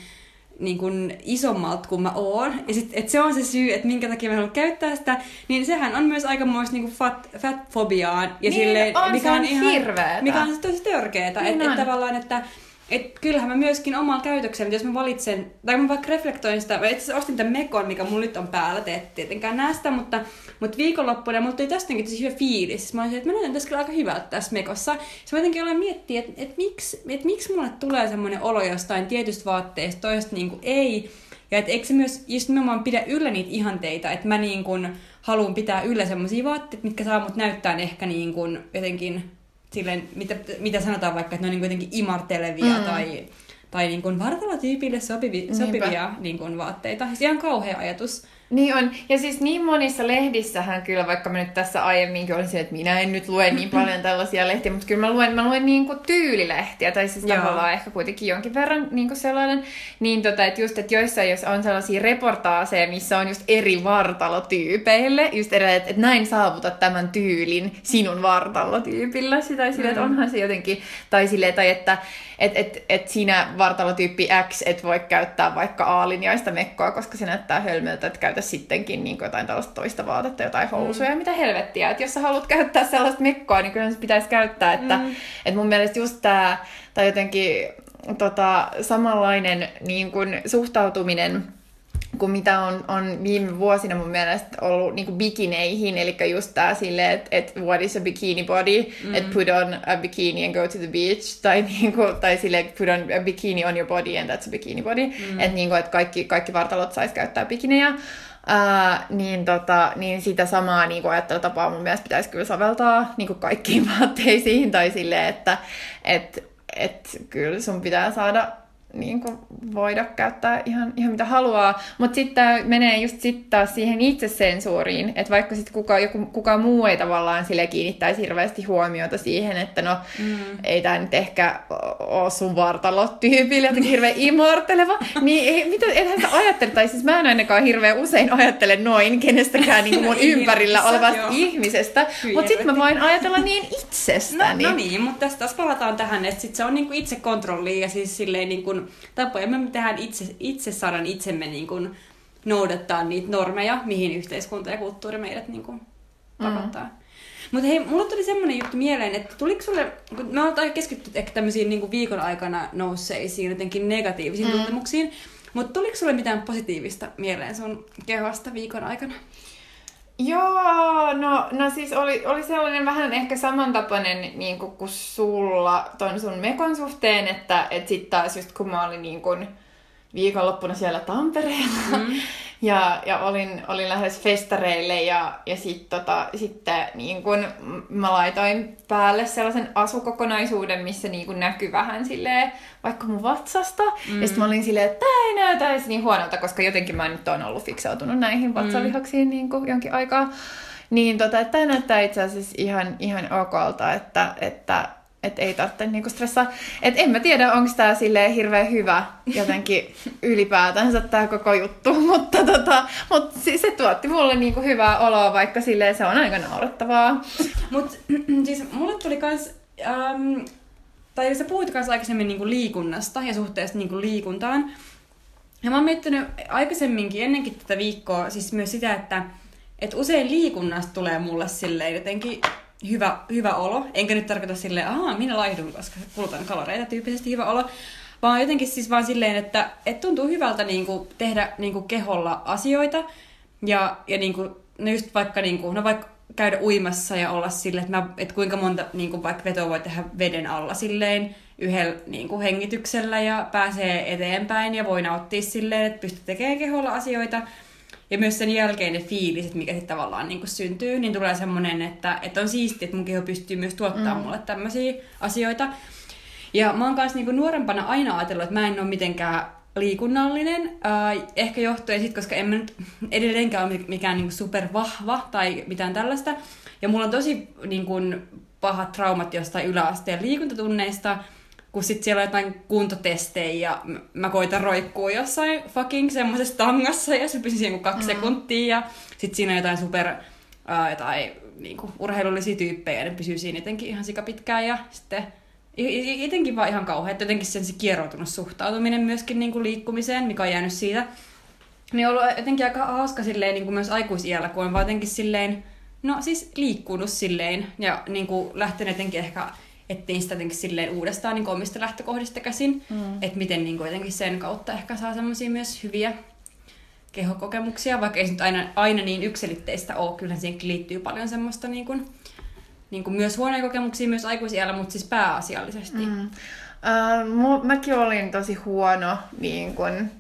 niin kuin isommalta kuin mä oon. Ja sit, et se on se syy, että minkä takia mä haluan käyttää sitä. Niin sehän on myös aikamoista niin fat, fat-fobiaan. Ja niin, silleen, on, mikä on, on ihan, hirveetä. Mikä on tosi törkeetä. Niin että et tavallaan, että et kyllähän mä myöskin omalla käytöksellä, jos mä valitsen, tai mä vaikka reflektoin sitä, mä itse ostin tämän mekon, mikä mulla nyt on päällä, te et tietenkään näe sitä, mutta, mutta viikonloppuna mulla tuli tästä tosi hyvä fiilis. Siis mä olisin, että mä näytän tässä kyllä aika hyvältä tässä mekossa. Sitten mä jotenkin olen miettiä, että, että, miksi, että miksi mulle tulee semmoinen olo jostain tietystä vaatteesta, toista niin kuin ei. Ja että eikö se myös just nimenomaan pidä yllä niitä ihanteita, että mä niin kuin haluan pitää yllä semmoisia vaatteita, mitkä saa mut näyttää ehkä niin kuin jotenkin silleen, mitä, mitä sanotaan vaikka, että ne on niin jotenkin imartelevia mm. tai, tai niin kuin vartalotyypille sopivi, sopivia niin kuin vaatteita. Siis ihan kauhea ajatus. Niin on. Ja siis niin monissa lehdissähän kyllä, vaikka mä nyt tässä aiemminkin olisin, että minä en nyt lue niin paljon tällaisia lehtiä, mutta kyllä mä luen, mä luen niin kuin tyylilehtiä, tai siis Joo. tavallaan ehkä kuitenkin jonkin verran niin kuin sellainen, niin tota, että just, että joissain jos on sellaisia reportaaseja, missä on just eri vartalotyypeille, just eri, että, että näin saavutat tämän tyylin sinun vartalotyypilläsi, tai sille, mm. että onhan se jotenkin, tai sille, tai että että et, et siinä vartalotyyppi X et voi käyttää vaikka A-linjaista mekkoa, koska se näyttää hölmöltä, että käytä sittenkin niin jotain tällaista toista vaatetta, jotain housuja, mm. mitä helvettiä. Että jos sä haluat käyttää sellaista mekkoa, niin kyllä se pitäisi käyttää. Että mm. et mun mielestä just tämä, tai jotenkin tota, samanlainen niin kuin suhtautuminen kuin mitä on, on viime vuosina mun mielestä ollut niin bikineihin, eli just tää silleen, että et what is a bikini body, mm. että put on a bikini and go to the beach, tai, niinku, tai silleen, put on a bikini on your body and that's a bikini body, mm. että niinku, et kaikki, kaikki vartalot sais käyttää bikinejä. Uh, niin, tota, niin sitä samaa niin ajattelutapaa mun mielestä pitäisi kyllä soveltaa niin kuin kaikkiin vaatteisiin, tai silleen, että et, et, kyllä sun pitää saada niin kuin voida käyttää ihan, ihan mitä haluaa, mutta sitten menee just sit taas siihen itsesensuuriin, että vaikka sitten kuka, joku, kuka muu ei tavallaan sille kiinnittäisi hirveästi huomiota siihen, että no mm. ei tämä nyt ehkä ole sun vartalotyypille jotenkin hirveän immorteleva, niin ei, mitä, ethän sä ajattele, tai siis mä en ainakaan hirveän usein ajattele noin kenestäkään niin kuin mun ympärillä olevasta ihmisestä, mutta sitten mä voin ajatella niin itsestäni. No, no niin, mutta tästä taas palataan tähän, että sit se on niin kuin itsekontrolli ja siis silleen niin kuin tapoja me tehdään itse, itse saadaan itsemme niin kuin noudattaa niitä normeja, mihin yhteiskunta ja kulttuuri meidät niin kuin pakottaa. Mm. Mutta hei, mulla tuli semmoinen juttu mieleen, että tuliko sulle, kun me ollaan keskittynyt ehkä tämmöisiin niin kuin viikon aikana nousseisiin jotenkin negatiivisiin mm. tuntemuksiin, mutta tuliko sulle mitään positiivista mieleen sun kehosta viikon aikana? Joo, no, no siis oli, oli sellainen vähän ehkä samantapainen niin kuin, kuin sulla ton sun mekon suhteen, että et sitten taas just kun mä olin niin kuin, viikonloppuna siellä Tampereella, mm. Ja, ja olin, olin lähes festareille ja, ja sit, tota, sitten niin kun mä laitoin päälle sellaisen asukokonaisuuden, missä niin kun näkyy vähän silleen, vaikka mun vatsasta. Mm. Ja sitten mä olin silleen, että tämä ei näytä edes niin huonolta, koska jotenkin mä nyt oon ollut fiksautunut näihin vatsalihaksiin mm. niin jonkin aikaa. Niin tota, että tämä näyttää itse asiassa ihan, ihan okolta, että, että että ei tarvitse niinku stressaa. Et en mä tiedä, onko tämä sille hirveän hyvä jotenkin ylipäätänsä tämä koko juttu, mutta tota, mut se tuotti mulle niinku hyvää oloa, vaikka sille se on aika naurettavaa. Mutta siis mulle tuli kans, ähm, tai sä puhuit kans aikaisemmin niinku liikunnasta ja suhteesta niinku liikuntaan. Ja mä oon miettinyt aikaisemminkin, ennenkin tätä viikkoa, siis myös sitä, että et usein liikunnasta tulee mulle silleen jotenkin hyvä, hyvä olo. Enkä nyt tarkoita silleen, aah, minä laihdun, koska kulutan kaloreita tyyppisesti hyvä olo. Vaan jotenkin siis vaan silleen, että, että tuntuu hyvältä niin kuin, tehdä niin kuin, keholla asioita. Ja, ja niin kuin, no just vaikka, niin kuin, no vaikka käydä uimassa ja olla silleen, että, että kuinka monta niin kuin vaikka vetoa voi tehdä veden alla silleen yhdellä niin kuin hengityksellä ja pääsee eteenpäin ja voi nauttia silleen, että pystyy tekemään keholla asioita. Ja myös sen jälkeen ne fiiliset, mikä sitten tavallaan niin kuin syntyy, niin tulee semmoinen, että, että on siistiä, että mun keho pystyy myös tuottaa mm. mulle tämmöisiä asioita. Ja mä oon kanssa niin kuin nuorempana aina ajatellut, että mä en ole mitenkään liikunnallinen. Äh, ehkä johtuen sit, koska en mä nyt edelleenkään ole mikään niin super vahva tai mitään tällaista. Ja mulla on tosi niin kuin, pahat traumat jostain yläasteen liikuntatunneista kun sit siellä on jotain kuntotestejä ja mä koitan roikkua jossain fucking semmoisessa tangassa ja se pysyy siinä kaksi mm. sekuntia ja sit siinä on jotain super uh, jotain niinku, urheilullisia tyyppejä ja ne pysyy siinä jotenkin ihan pitkään ja sitten jotenkin vaan ihan kauhean, että jotenkin sen se kieroutunut suhtautuminen myöskin niinku liikkumiseen, mikä on jäänyt siitä. Niin on ollut jotenkin aika hauska silleen niin kuin myös aikuisiellä, kun on vaan jotenkin silleen, no siis liikkunut silleen ja niin kuin lähtenyt jotenkin ehkä että niistä jotenkin silleen uudestaan niin omista lähtökohdista käsin, mm. että miten niin jotenkin sen kautta ehkä saa semmoisia myös hyviä kehokokemuksia, vaikka ei se nyt aina, aina niin yksilitteistä ole, kyllä siihen liittyy paljon semmoista niin kuin, niin kuin myös huonoja kokemuksia myös aikuisiellä, mutta siis pääasiallisesti. Mm. Uh, mäkin olin tosi huono niin kun,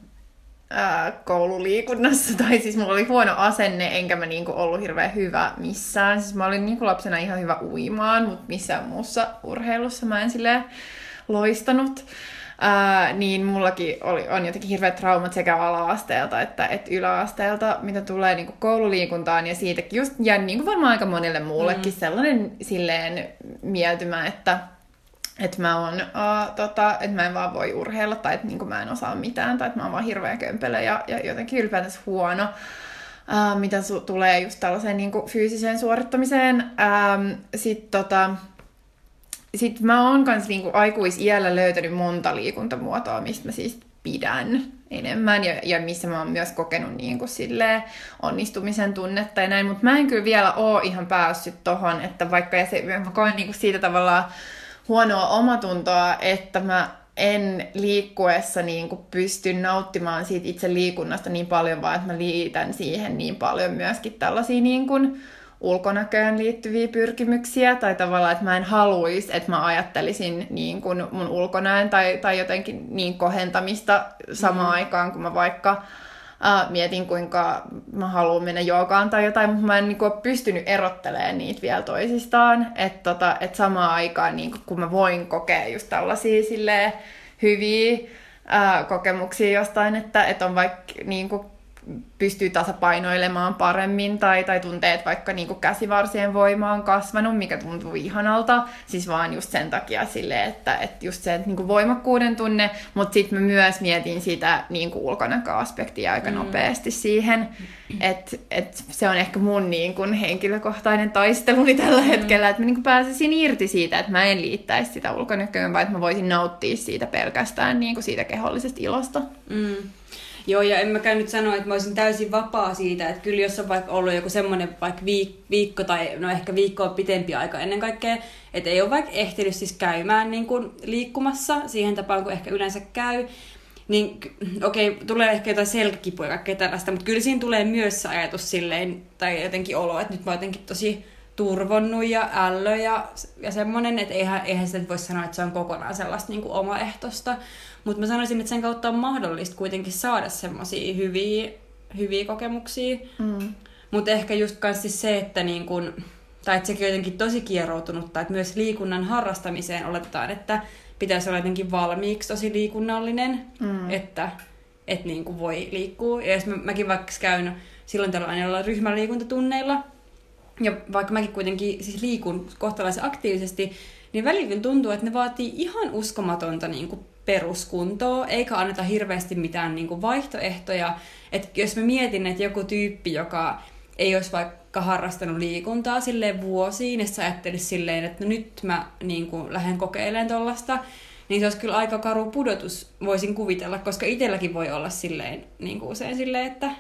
ää, koululiikunnassa, tai siis mulla oli huono asenne, enkä mä niinku ollut hirveän hyvä missään. Siis mä olin niinku lapsena ihan hyvä uimaan, mutta missään muussa urheilussa mä en silleen loistanut. Ää, niin mullakin oli, on jotenkin hirveät traumat sekä ala-asteelta että, että yläasteelta, mitä tulee niin koululiikuntaan ja siitäkin just, ja niin varmaan aika monelle muullekin mm. sellainen silleen mieltymä, että että mä, on, uh, tota, että mä en vaan voi urheilla tai että niin mä en osaa mitään tai että mä oon vaan hirveä kömpelö ja, ja jotenkin ylipäätänsä huono, uh, mitä su- tulee just tällaiseen niin kuin fyysiseen suorittamiseen. Um, Sitten tota, sit mä oon kans niin kuin aikuisiällä löytänyt monta liikuntamuotoa, mistä mä siis pidän enemmän ja, ja missä mä oon myös kokenut niin kuin silleen onnistumisen tunnetta ja näin, mutta mä en kyllä vielä oo ihan päässyt tohon, että vaikka ja se, mä koen niin kuin siitä tavallaan huonoa omatuntoa, että mä en liikkuessa niin kuin pysty nauttimaan siitä itse liikunnasta niin paljon, vaan että mä liitän siihen niin paljon myöskin tällaisia niin kuin ulkonäköön liittyviä pyrkimyksiä, tai tavallaan, että mä en haluaisi, että mä ajattelisin niin kuin mun ulkonäön tai, tai jotenkin niin kohentamista samaan mm. aikaan, kun mä vaikka uh, mietin, kuinka mä haluan mennä joogaan tai jotain, mutta mä en niinku, ole pystynyt erottelemaan niitä vielä toisistaan. Että tota, et samaan aikaan, niinku, kun mä voin kokea just tällaisia silleen, hyviä uh, kokemuksia jostain, että et on vaikka niinku, pystyy tasapainoilemaan paremmin tai, tai tuntee, että vaikka niin kuin käsivarsien voima on kasvanut, mikä tuntuu ihanalta, siis vaan just sen takia sille, että, että just se niin kuin voimakkuuden tunne, mutta sitten mä myös mietin sitä niin kuin ulkonäköaspektia aika mm. nopeasti siihen, että, että se on ehkä mun niin kuin henkilökohtainen taisteluni tällä mm. hetkellä, että mä niin kuin pääsisin irti siitä, että mä en liittäisi sitä ulkonäköön, vaan että mä voisin nauttia siitä pelkästään niin kuin siitä kehollisesta ilosta. Mm. Joo, ja en mäkään nyt sano, että mä olisin täysin vapaa siitä, että kyllä jos on vaikka ollut joku semmoinen vaikka viikko tai no ehkä viikkoa pitempi aika ennen kaikkea, että ei ole vaikka ehtinyt siis käymään niin kuin liikkumassa siihen tapaan, kun ehkä yleensä käy, niin okei, okay, tulee ehkä jotain selkäkipuja ja kaikkea tällaista, mutta kyllä siinä tulee myös ajatus silleen, tai jotenkin olo, että nyt mä oon jotenkin tosi turvonnut ja ällö ja, ja semmoinen, että eihän, eihän sitä voi sanoa, että se on kokonaan sellaista niin kuin omaehtoista. Mutta mä sanoisin, että sen kautta on mahdollista kuitenkin saada semmoisia hyviä, hyviä kokemuksia. Mm. Mutta ehkä just siis se, että niin kun, tai että sekin on jotenkin tosi kieroutunutta, että myös liikunnan harrastamiseen oletetaan, että pitäisi olla jotenkin valmiiksi tosi liikunnallinen, mm. että, että niin kuin voi liikkua. Ja jos mä, mäkin vaikka käyn silloin tällä aina ryhmäliikuntatunneilla, ja vaikka mäkin kuitenkin siis liikun kohtalaisen aktiivisesti, niin välillä tuntuu, että ne vaatii ihan uskomatonta niin kuin peruskuntoa, eikä anneta hirveästi mitään niin kuin vaihtoehtoja. Et jos mä mietin, että joku tyyppi, joka ei olisi vaikka harrastanut liikuntaa silleen vuosiin, ja sä ajattelisi silleen, että no nyt mä niin kuin, lähden kokeilemaan tuollaista, niin se olisi kyllä aika karu pudotus, voisin kuvitella, koska itselläkin voi olla silleen, niin kuin usein silleen, että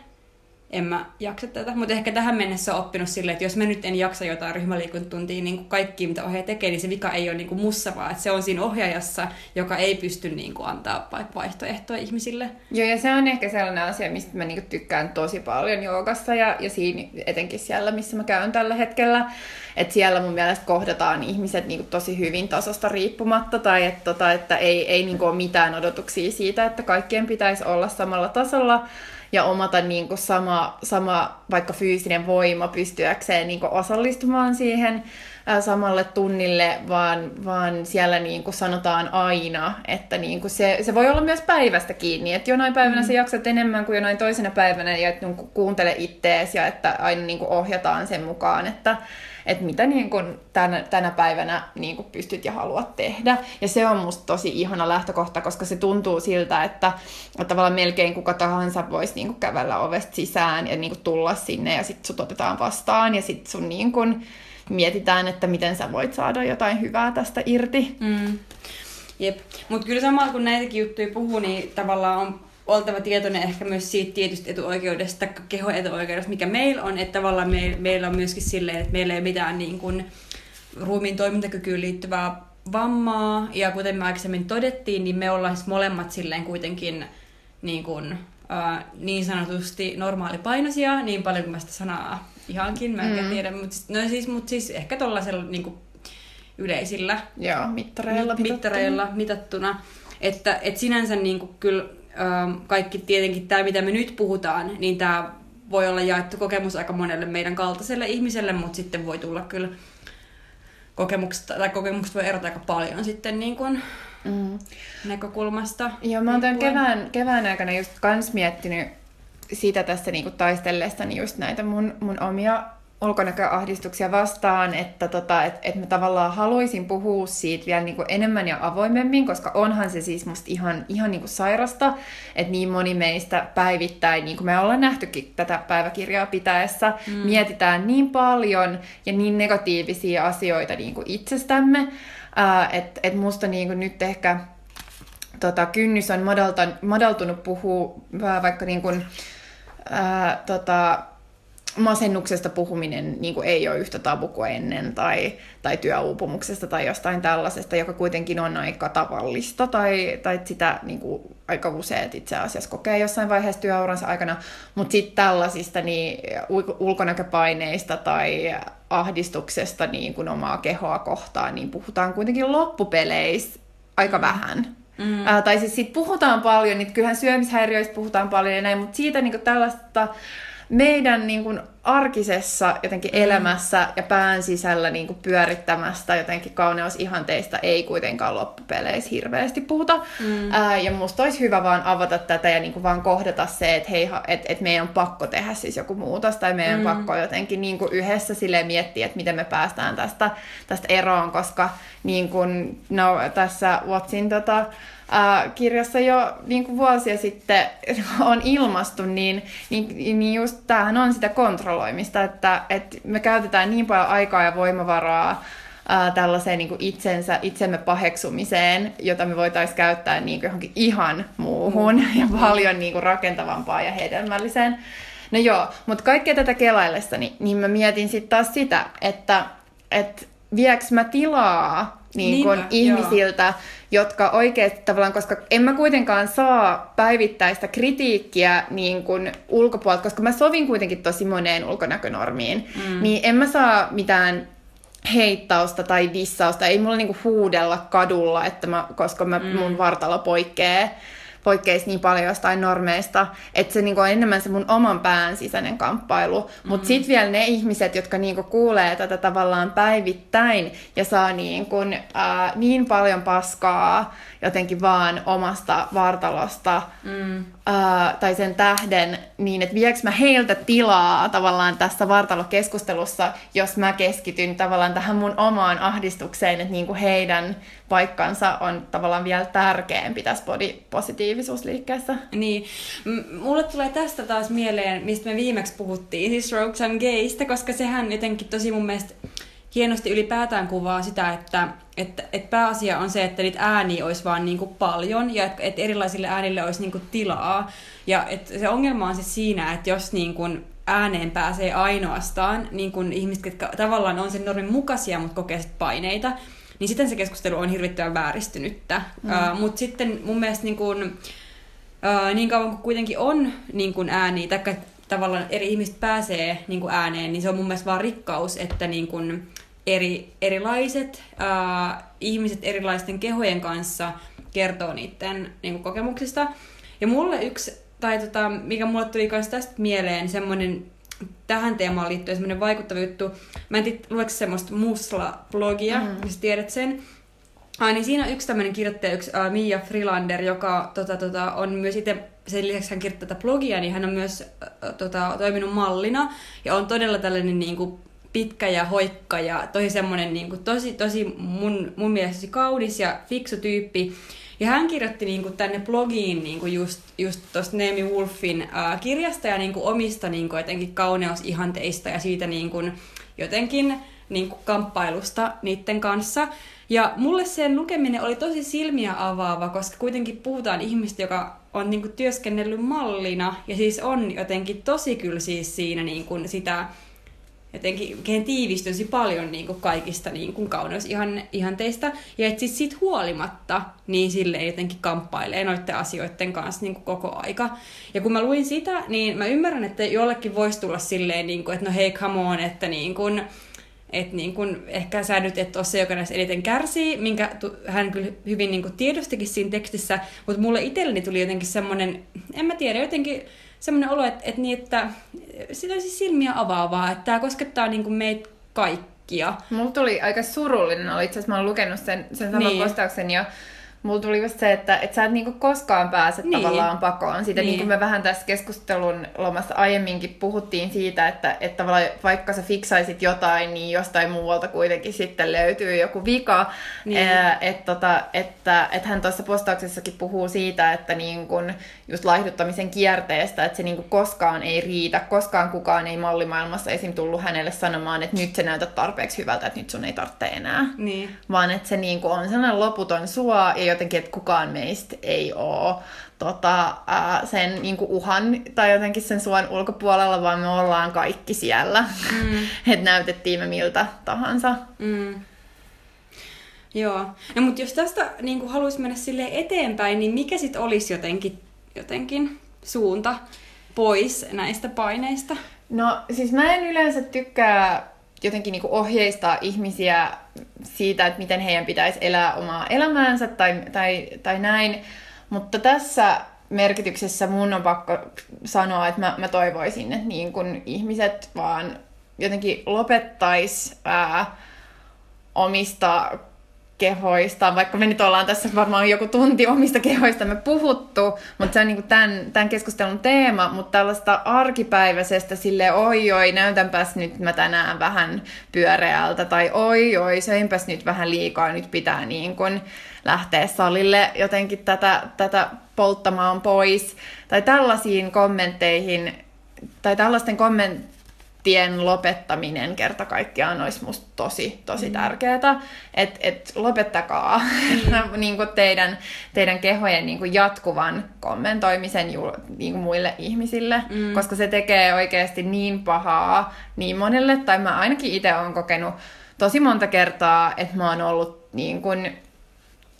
en mä jaksa tätä. Mutta ehkä tähän mennessä on oppinut silleen, että jos mä nyt en jaksa jotain ryhmäliikuntatuntia, niin kaikki mitä ohjaaja tekee, niin se vika ei ole niin kuin mussa, vaan että se on siinä ohjaajassa, joka ei pysty niin kuin antaa vaihtoehtoja ihmisille. Joo, ja se on ehkä sellainen asia, mistä mä niin tykkään tosi paljon joogassa ja, ja siinä etenkin siellä, missä mä käyn tällä hetkellä. Että siellä mun mielestä kohdataan ihmiset niin kuin tosi hyvin tasosta riippumatta tai että, tota, että ei, ei niin kuin ole mitään odotuksia siitä, että kaikkien pitäisi olla samalla tasolla ja omata niin kuin sama, sama vaikka fyysinen voima pystyäkseen niin kuin osallistumaan siihen ää, samalle tunnille, vaan, vaan siellä niin kuin sanotaan aina, että niin kuin se, se voi olla myös päivästä kiinni, että jonain päivänä mm. sä jaksat enemmän kuin jonain toisena päivänä ja että niin kuuntele ittees ja että aina niin kuin ohjataan sen mukaan, että että mitä niin kuin tänä, tänä päivänä niin kuin pystyt ja haluat tehdä. Ja se on musta tosi ihana lähtökohta, koska se tuntuu siltä, että, että tavallaan melkein kuka tahansa voisi niin kävellä ovesta sisään ja niin tulla sinne ja sitten sut otetaan vastaan ja sitten sun niin kuin mietitään, että miten sä voit saada jotain hyvää tästä irti. Mm. Jep, mutta kyllä samalla kun näitäkin juttuja puhuu, niin tavallaan on oltava tietoinen ehkä myös siitä tietystä etuoikeudesta, kehoetuoikeudesta, mikä meillä on, että tavallaan me, meillä on myöskin silleen, että meillä ei ole mitään niin kuin, ruumiin toimintakykyyn liittyvää vammaa, ja kuten me aikaisemmin todettiin, niin me ollaan siis molemmat silleen kuitenkin niin, kuin, uh, niin sanotusti normaalipainoisia, niin paljon kuin mä sitä sanaa ihankin, mä en mm. tiedä, mutta siis, no siis, mut siis ehkä tuollaisella niin kuin yleisillä Joo, mittareilla, mit, mittareilla mitattuna. Että et sinänsä niin kuin kyllä kaikki tietenkin tämä, mitä me nyt puhutaan, niin tämä voi olla jaettu kokemus aika monelle meidän kaltaiselle ihmiselle, mutta sitten voi tulla kyllä kokemuksesta, tai kokemukset voi erota aika paljon sitten niin kuin mm. näkökulmasta. Joo, mä oon tämän kevään, kevään aikana just kans miettinyt sitä tässä niinku taistellessani just näitä mun, mun omia ulkonäköahdistuksia vastaan, että tota, et, et mä tavallaan haluaisin puhua siitä vielä niin kuin enemmän ja avoimemmin, koska onhan se siis musta ihan, ihan niin kuin sairasta, että niin moni meistä päivittäin, niin kuin me ollaan nähtykin tätä päiväkirjaa pitäessä, mm. mietitään niin paljon ja niin negatiivisia asioita niin kuin itsestämme, että et musta niin kuin nyt ehkä tota, kynnys on madaltunut puhua vaikka niin kuin, ää, tota, masennuksesta puhuminen niin kuin ei ole yhtä tabu kuin ennen, tai, tai työuupumuksesta tai jostain tällaisesta, joka kuitenkin on aika tavallista, tai, tai sitä niin kuin, aika useat itse asiassa kokee jossain vaiheessa työuransa aikana, mutta sitten tällaisista niin, ulkonäköpaineista tai ahdistuksesta niin kuin omaa kehoa kohtaan, niin puhutaan kuitenkin loppupeleissä aika mm. vähän. Mm. Ää, tai siis siitä puhutaan paljon, niin kyllähän syömishäiriöistä puhutaan paljon ja näin, mutta siitä niin kuin tällaista meidän niin kuin, arkisessa jotenkin mm. elämässä ja pään sisällä niin kuin, pyörittämästä jotenkin kauneusihanteista ei kuitenkaan loppupeleissä hirveästi puhuta. Mm. Ää, ja musta olisi hyvä vaan avata tätä ja niin kuin, vaan kohdata se, että hei, et, et meidän on pakko tehdä siis joku muutos tai meidän mm. pakko jotenkin niin kuin, yhdessä sille miettiä, että miten me päästään tästä, tästä eroon, koska niin kuin, no, tässä Watsin tota, äh, kirjassa jo niin kuin vuosia sitten on ilmastu, niin, niin, niin just tämähän on sitä kontrolloimista, että, että me käytetään niin paljon aikaa ja voimavaraa ää, tällaiseen niin kuin itsensä, itsemme paheksumiseen, jota me voitaisiin käyttää niin kuin johonkin ihan muuhun mm. ja paljon niin kuin rakentavampaa ja hedelmälliseen. No joo, mutta kaikkea tätä kelaillessani, niin mä mietin sitten taas sitä, että, että vieks mä tilaa niin kun ihmisiltä, joo. jotka oikeasti tavallaan, koska en mä kuitenkaan saa päivittäistä kritiikkiä niin kun ulkopuolelta, koska mä sovin kuitenkin tosi moneen ulkonäkönormiin, mm. niin en mä saa mitään heittausta tai dissausta, ei mulla niinku huudella kadulla, että mä, koska mä, mm. mun vartalo poikkeaa poikkeisi niin paljon jostain normeista, että se niinku on enemmän se mun oman pään sisäinen kamppailu. Mm-hmm. Mutta sitten vielä ne ihmiset, jotka niinku kuulee tätä tavallaan päivittäin ja saa niinku, ää, niin paljon paskaa jotenkin vaan omasta vartalosta mm. ää, tai sen tähden, niin että vieks mä heiltä tilaa tavallaan tässä vartalokeskustelussa, jos mä keskityn tavallaan tähän mun omaan ahdistukseen, että niinku heidän paikkansa on tavallaan vielä tärkeämpi tässä body-positiivisuusliikkeessä. Niin. M- mulle tulee tästä taas mieleen, mistä me viimeksi puhuttiin, siis Roxanne Gaystä, koska sehän jotenkin tosi mun mielestä hienosti ylipäätään kuvaa sitä, että, että, että pääasia on se, että niitä ääniä olisi vaan niin kuin paljon ja että, että erilaisille äänille olisi niin kuin tilaa. Ja että se ongelma on siis siinä, että jos niin kuin ääneen pääsee ainoastaan niin kuin ihmiset, jotka tavallaan on sen normin mukaisia, mutta kokee paineita, niin sitten se keskustelu on hirvittävän vääristynyttä. Mm. Uh, mutta sitten mun mielestä niin, kuin, uh, niin kauan kuin kuitenkin on niin kuin ääniä, tai tavallaan eri ihmiset pääsee niin kuin ääneen, niin se on mun mielestä vaan rikkaus, että niin kuin eri, erilaiset uh, ihmiset erilaisten kehojen kanssa kertoo niiden niin kokemuksista. Ja mulle yksi, tai tota, mikä mulle tuli myös tästä mieleen, semmoinen tähän teemaan liittyen semmoinen vaikuttava juttu. Mä en tiedä, lueeko semmoista Musla-blogia, mm. jos tiedät sen. Ah, niin siinä on yksi tämmöinen kirjoittaja, yksi uh, Mia Frilander, joka tota, tota, on myös itse, sen lisäksi hän kirjoittaa tätä blogia, niin hän on myös uh, tota, toiminut mallina ja on todella tällainen niin kuin, pitkä ja hoikka ja tosi semmoinen niin kuin, tosi, tosi mun, mun mielestä kaunis ja fiksu tyyppi. Ja hän kirjoitti niin kuin, tänne blogiin niin kuin just, just tuosta Neemi Wolfin äh, kirjasta ja niin kuin, omista niin kuin, jotenkin kauneusihanteista ja siitä niin kuin, jotenkin niin kuin, kamppailusta niiden kanssa. Ja mulle sen lukeminen oli tosi silmiä avaava, koska kuitenkin puhutaan ihmistä, joka on niin kuin, työskennellyt mallina ja siis on jotenkin tosi kyllä siis siinä niin kuin, sitä jotenkin, kehen tiivistyisi paljon niin kuin kaikista niin kuin kauneusihanteista. Ja että sit, sit huolimatta niin sille jotenkin kamppailee noiden asioiden kanssa niin kuin koko aika. Ja kun mä luin sitä, niin mä ymmärrän, että jollekin voisi tulla silleen, niin kuin, että no hei, come on, että niin kuin, että niin kun, ehkä sä nyt et ole se, joka näistä eniten kärsii, minkä tu, hän kyllä hyvin niin tiedostikin siinä tekstissä, mutta mulle itselleni tuli jotenkin semmoinen, en mä tiedä, jotenkin semmoinen olo, että, että, niin, että sitä olisi silmiä avaavaa, että tämä koskettaa niin kuin meitä kaikkia. Mulla tuli aika surullinen, oli itse asiassa mä olen lukenut sen, sen saman niin. postauksen jo, mulla tuli just se, että, että sä et niinku koskaan pääse niin. tavallaan pakoon. Siitä niin. niin kuin me vähän tässä keskustelun lomassa aiemminkin puhuttiin siitä, että, että tavallaan vaikka sä fiksaisit jotain, niin jostain muualta kuitenkin sitten löytyy joku vika. Niin. Ää, et, tota, että, että hän tuossa postauksessakin puhuu siitä, että niin kun just laihduttamisen kierteestä, että se niin koskaan ei riitä, koskaan kukaan ei mallimaailmassa esim. tullut hänelle sanomaan, että nyt se näytät tarpeeksi hyvältä, että nyt sun ei tarvitse enää. Niin. Vaan että se niin on sellainen loputon sua ja jotenkin, että kukaan meistä ei ole tota, ää, sen niin uhan tai jotenkin sen suon ulkopuolella, vaan me ollaan kaikki siellä. Mm. että näytettiin me miltä tahansa. Mm. Joo. No mutta jos tästä niin haluaisi mennä sille eteenpäin, niin mikä sitten olisi jotenkin, jotenkin suunta pois näistä paineista? No siis mä en yleensä tykkää jotenkin niin ohjeistaa ihmisiä siitä, että miten heidän pitäisi elää omaa elämäänsä tai, tai, tai näin. Mutta tässä merkityksessä mun on pakko sanoa, että mä, mä toivoisin, että niin kun ihmiset vaan jotenkin lopettais ää, omista kehoista, vaikka me nyt ollaan tässä varmaan joku tunti omista kehoista me puhuttu, mutta se on niinku tämän, tämän keskustelun teema, mutta tällaista arkipäiväisestä sille oi oi, näytänpäs nyt mä tänään vähän pyöreältä, tai oi oi, söinpäs nyt vähän liikaa, nyt pitää niin kun lähteä salille jotenkin tätä, tätä polttamaan pois, tai tällaisiin kommentteihin, tai tällaisten kommentteihin, tien lopettaminen kerta kaikkiaan olisi musta tosi, tosi mm. tärkeää. Että et lopettakaa mm. niin kuin teidän, teidän kehojen niin kuin jatkuvan kommentoimisen ju, niin kuin muille ihmisille, mm. koska se tekee oikeasti niin pahaa niin monelle, tai mä ainakin itse olen kokenut tosi monta kertaa, että mä oon ollut niin kuin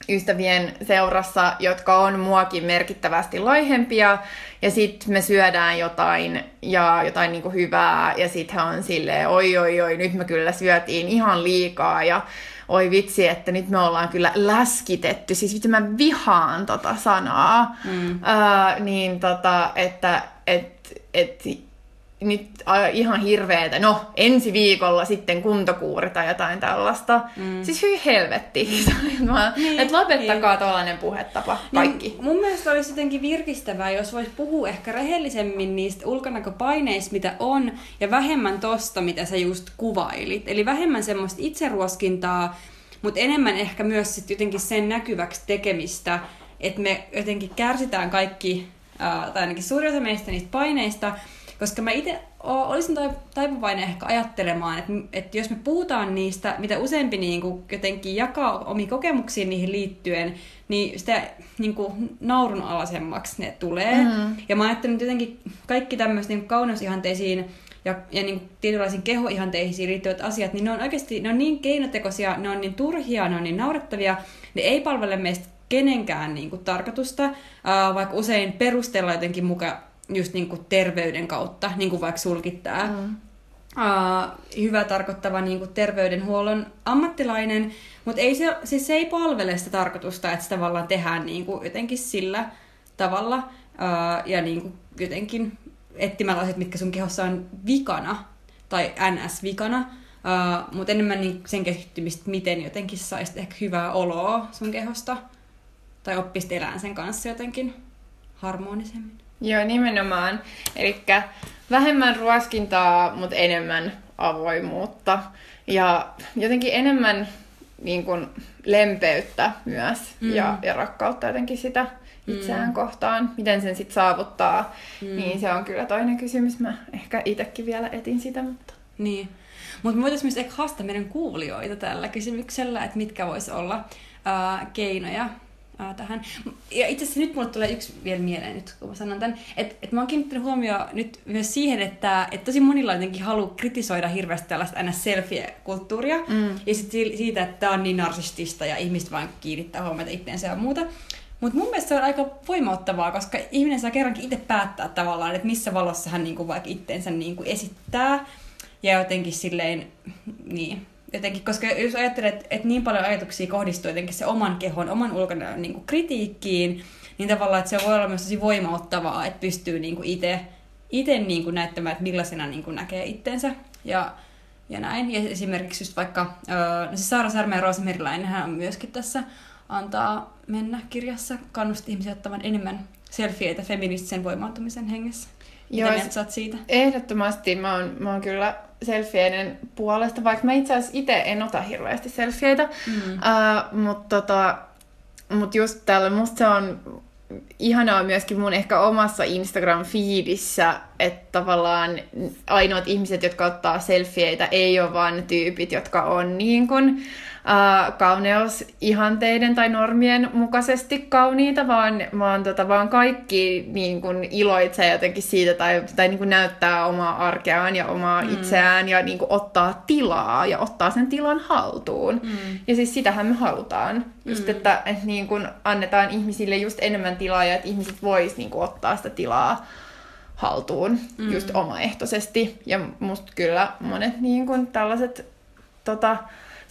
ystävien seurassa, jotka on muakin merkittävästi laihempia, ja sitten me syödään jotain ja jotain niinku hyvää, ja sitten he on silleen, oi oi oi, nyt me kyllä syötiin ihan liikaa, ja oi vitsi, että nyt me ollaan kyllä läskitetty, siis vitsi mä vihaan tota sanaa, mm. uh, niin tota, että et, et, nyt ihan hirveetä, no ensi viikolla sitten kuntokuuri tai jotain tällaista. Mm. Siis hyi helvetti. niin, että lopettakaa niin. tuollainen puhetapa, niin, kaikki. Niin, mun mielestä olisi jotenkin virkistävää, jos voisi puhua ehkä rehellisemmin niistä ulkonäköpaineista, mitä on, ja vähemmän tosta, mitä sä just kuvailit. Eli vähemmän semmoista itseruoskintaa, mutta enemmän ehkä myös sit jotenkin sen näkyväksi tekemistä, että me jotenkin kärsitään kaikki, tai ainakin suurin osa meistä niistä paineista, koska mä itse olisin taipuvainen ehkä ajattelemaan, että, että jos me puhutaan niistä, mitä useampi niin kuin jotenkin jakaa omi kokemuksia niihin liittyen, niin sitä niin kuin naurunalaisemmaksi ne tulee. Mm-hmm. Ja mä ajattelen, että jotenkin kaikki tämmöiset niin kauneusihanteisiin ja, ja niin tietynlaisiin kehoihanteisiin liittyvät asiat, niin ne on oikeasti ne on niin keinotekoisia, ne on niin turhia, ne on niin naurettavia, ne ei palvele meistä kenenkään niin kuin, tarkoitusta, vaikka usein perustellaan jotenkin mukaan just niin kuin terveyden kautta, niin kuin vaikka sulkittaa. Mm. Uh, hyvä tarkoittava niin kuin terveydenhuollon ammattilainen, mutta ei se, siis se ei palvele sitä tarkoitusta, että sitä tavallaan tehdään niin kuin jotenkin sillä tavalla uh, ja niin kuin jotenkin etsimällä asiat, mitkä sun kehossa on vikana tai NS-vikana, uh, mutta enemmän niin sen kehittymistä, miten jotenkin saisit ehkä hyvää oloa sun kehosta tai oppisit elään sen kanssa jotenkin harmonisemmin. Joo, nimenomaan. Eli vähemmän ruoskintaa, mutta enemmän avoimuutta. Ja jotenkin enemmän niin kuin, lempeyttä myös mm. ja, ja rakkautta jotenkin sitä itseään mm. kohtaan. Miten sen sitten saavuttaa, mm. niin se on kyllä toinen kysymys. Mä ehkä itsekin vielä etin sitä, mutta... Niin. Mutta me voitaisiin myös ehkä haastaa meidän kuulijoita tällä kysymyksellä, että mitkä vois olla uh, keinoja ää, tähän. Ja itse asiassa nyt mulle tulee yksi vielä mieleen, nyt kun mä sanon tämän, että et mä oon kiinnittänyt huomioon nyt myös siihen, että et tosi monilla jotenkin haluaa kritisoida hirveästi tällaista aina selfie-kulttuuria, mm. ja sitten siitä, että tämä on niin narsistista ja ihmiset vaan kiinnittää huomiota itteensä ja muuta. Mutta mun mielestä se on aika voimauttavaa, koska ihminen saa kerrankin itse päättää tavallaan, että missä valossa hän niinku vaikka itteensä niinku esittää. Ja jotenkin silleen, niin, jotenkin, koska jos ajattelet, että, niin paljon ajatuksia kohdistuu jotenkin se oman kehon, oman ulkonäön niin kuin kritiikkiin, niin tavallaan, että se voi olla myös tosi voimauttavaa, että pystyy niin kuin itse, itse niin kuin näyttämään, että millaisena niin kuin näkee itsensä. Ja, ja näin. Ja esimerkiksi just vaikka, no siis Saara Särmä ja Roosa Merilainen, hän on myöskin tässä antaa mennä kirjassa, kannusti ihmisiä ottamaan enemmän selfieitä feministisen voimaantumisen hengessä. Joo, Mitä sä siitä? Ehdottomasti mä oon, mä oon kyllä selfieiden puolesta, vaikka mä itse asiassa itse en ota hirveästi selfieitä. Mm. Uh, Mutta tota, mut just tällä, musta se on ihanaa myöskin mun ehkä omassa Instagram-feedissä, että tavallaan ainoat ihmiset, jotka ottaa selfieitä, ei ole vaan ne tyypit, jotka on niin kuin, äh, kauneusihanteiden tai normien mukaisesti kauniita, vaan, vaan, tota, vaan kaikki niin kuin iloitsee jotenkin siitä tai, tai niin kuin näyttää omaa arkeaan ja omaa mm. itseään ja niin kuin ottaa tilaa ja ottaa sen tilan haltuun. Mm. Ja siis sitähän me halutaan. Just, mm. että, että niin kuin annetaan ihmisille just enemmän tilaa ja että ihmiset vois niin kuin ottaa sitä tilaa haltuun mm. just omaehtoisesti. Ja musta kyllä monet niin kuin tällaiset tota,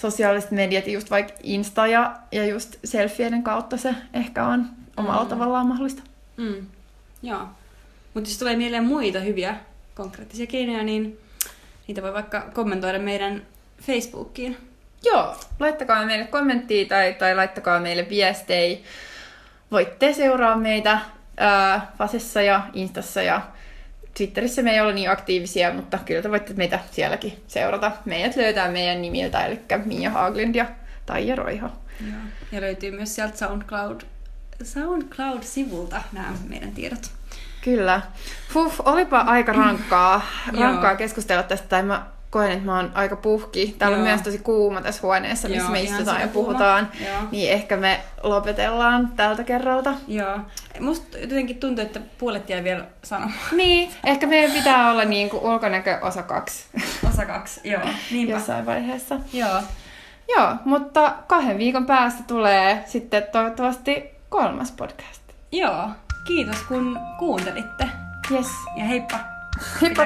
sosiaaliset mediat, just vaikka Insta ja, ja just selfieiden kautta se ehkä on omalla mm. tavallaan mahdollista. Mm. Joo. Mutta jos tulee mieleen muita hyviä konkreettisia keinoja, niin niitä voi vaikka kommentoida meidän Facebookiin. Joo, laittakaa meille kommenttia tai, tai laittakaa meille viestejä. Voitte seuraa meitä ää, Vasessa ja Instassa ja Twitterissä me ei ole niin aktiivisia, mutta kyllä te voitte meitä sielläkin seurata. Meidät löytää meidän nimiltä, eli Mia Haaglind ja Taija Roiho. Ja, ja löytyy myös sieltä SoundCloud, SoundCloud-sivulta nämä meidän tiedot. Kyllä. Fuh, olipa aika rankkaa, rankkaa keskustella tästä. Tai mä koen, että mä oon aika puhki. Täällä Joo. on myös tosi kuuma tässä huoneessa, missä Joo, me istutaan ja puhutaan. Joo. Niin ehkä me lopetellaan tältä kerralta. Joo. Musta jotenkin tuntuu, että puolet jäi vielä sanomaan. Niin, ehkä meidän pitää olla niin kuin ulkonäkö osa kaksi. Osa kaksi, joo. Niinpä. Jossain vaiheessa. Joo. Joo, mutta kahden viikon päästä tulee sitten toivottavasti kolmas podcast. Joo, kiitos kun kuuntelitte. Yes. Ja heippa. Heippa.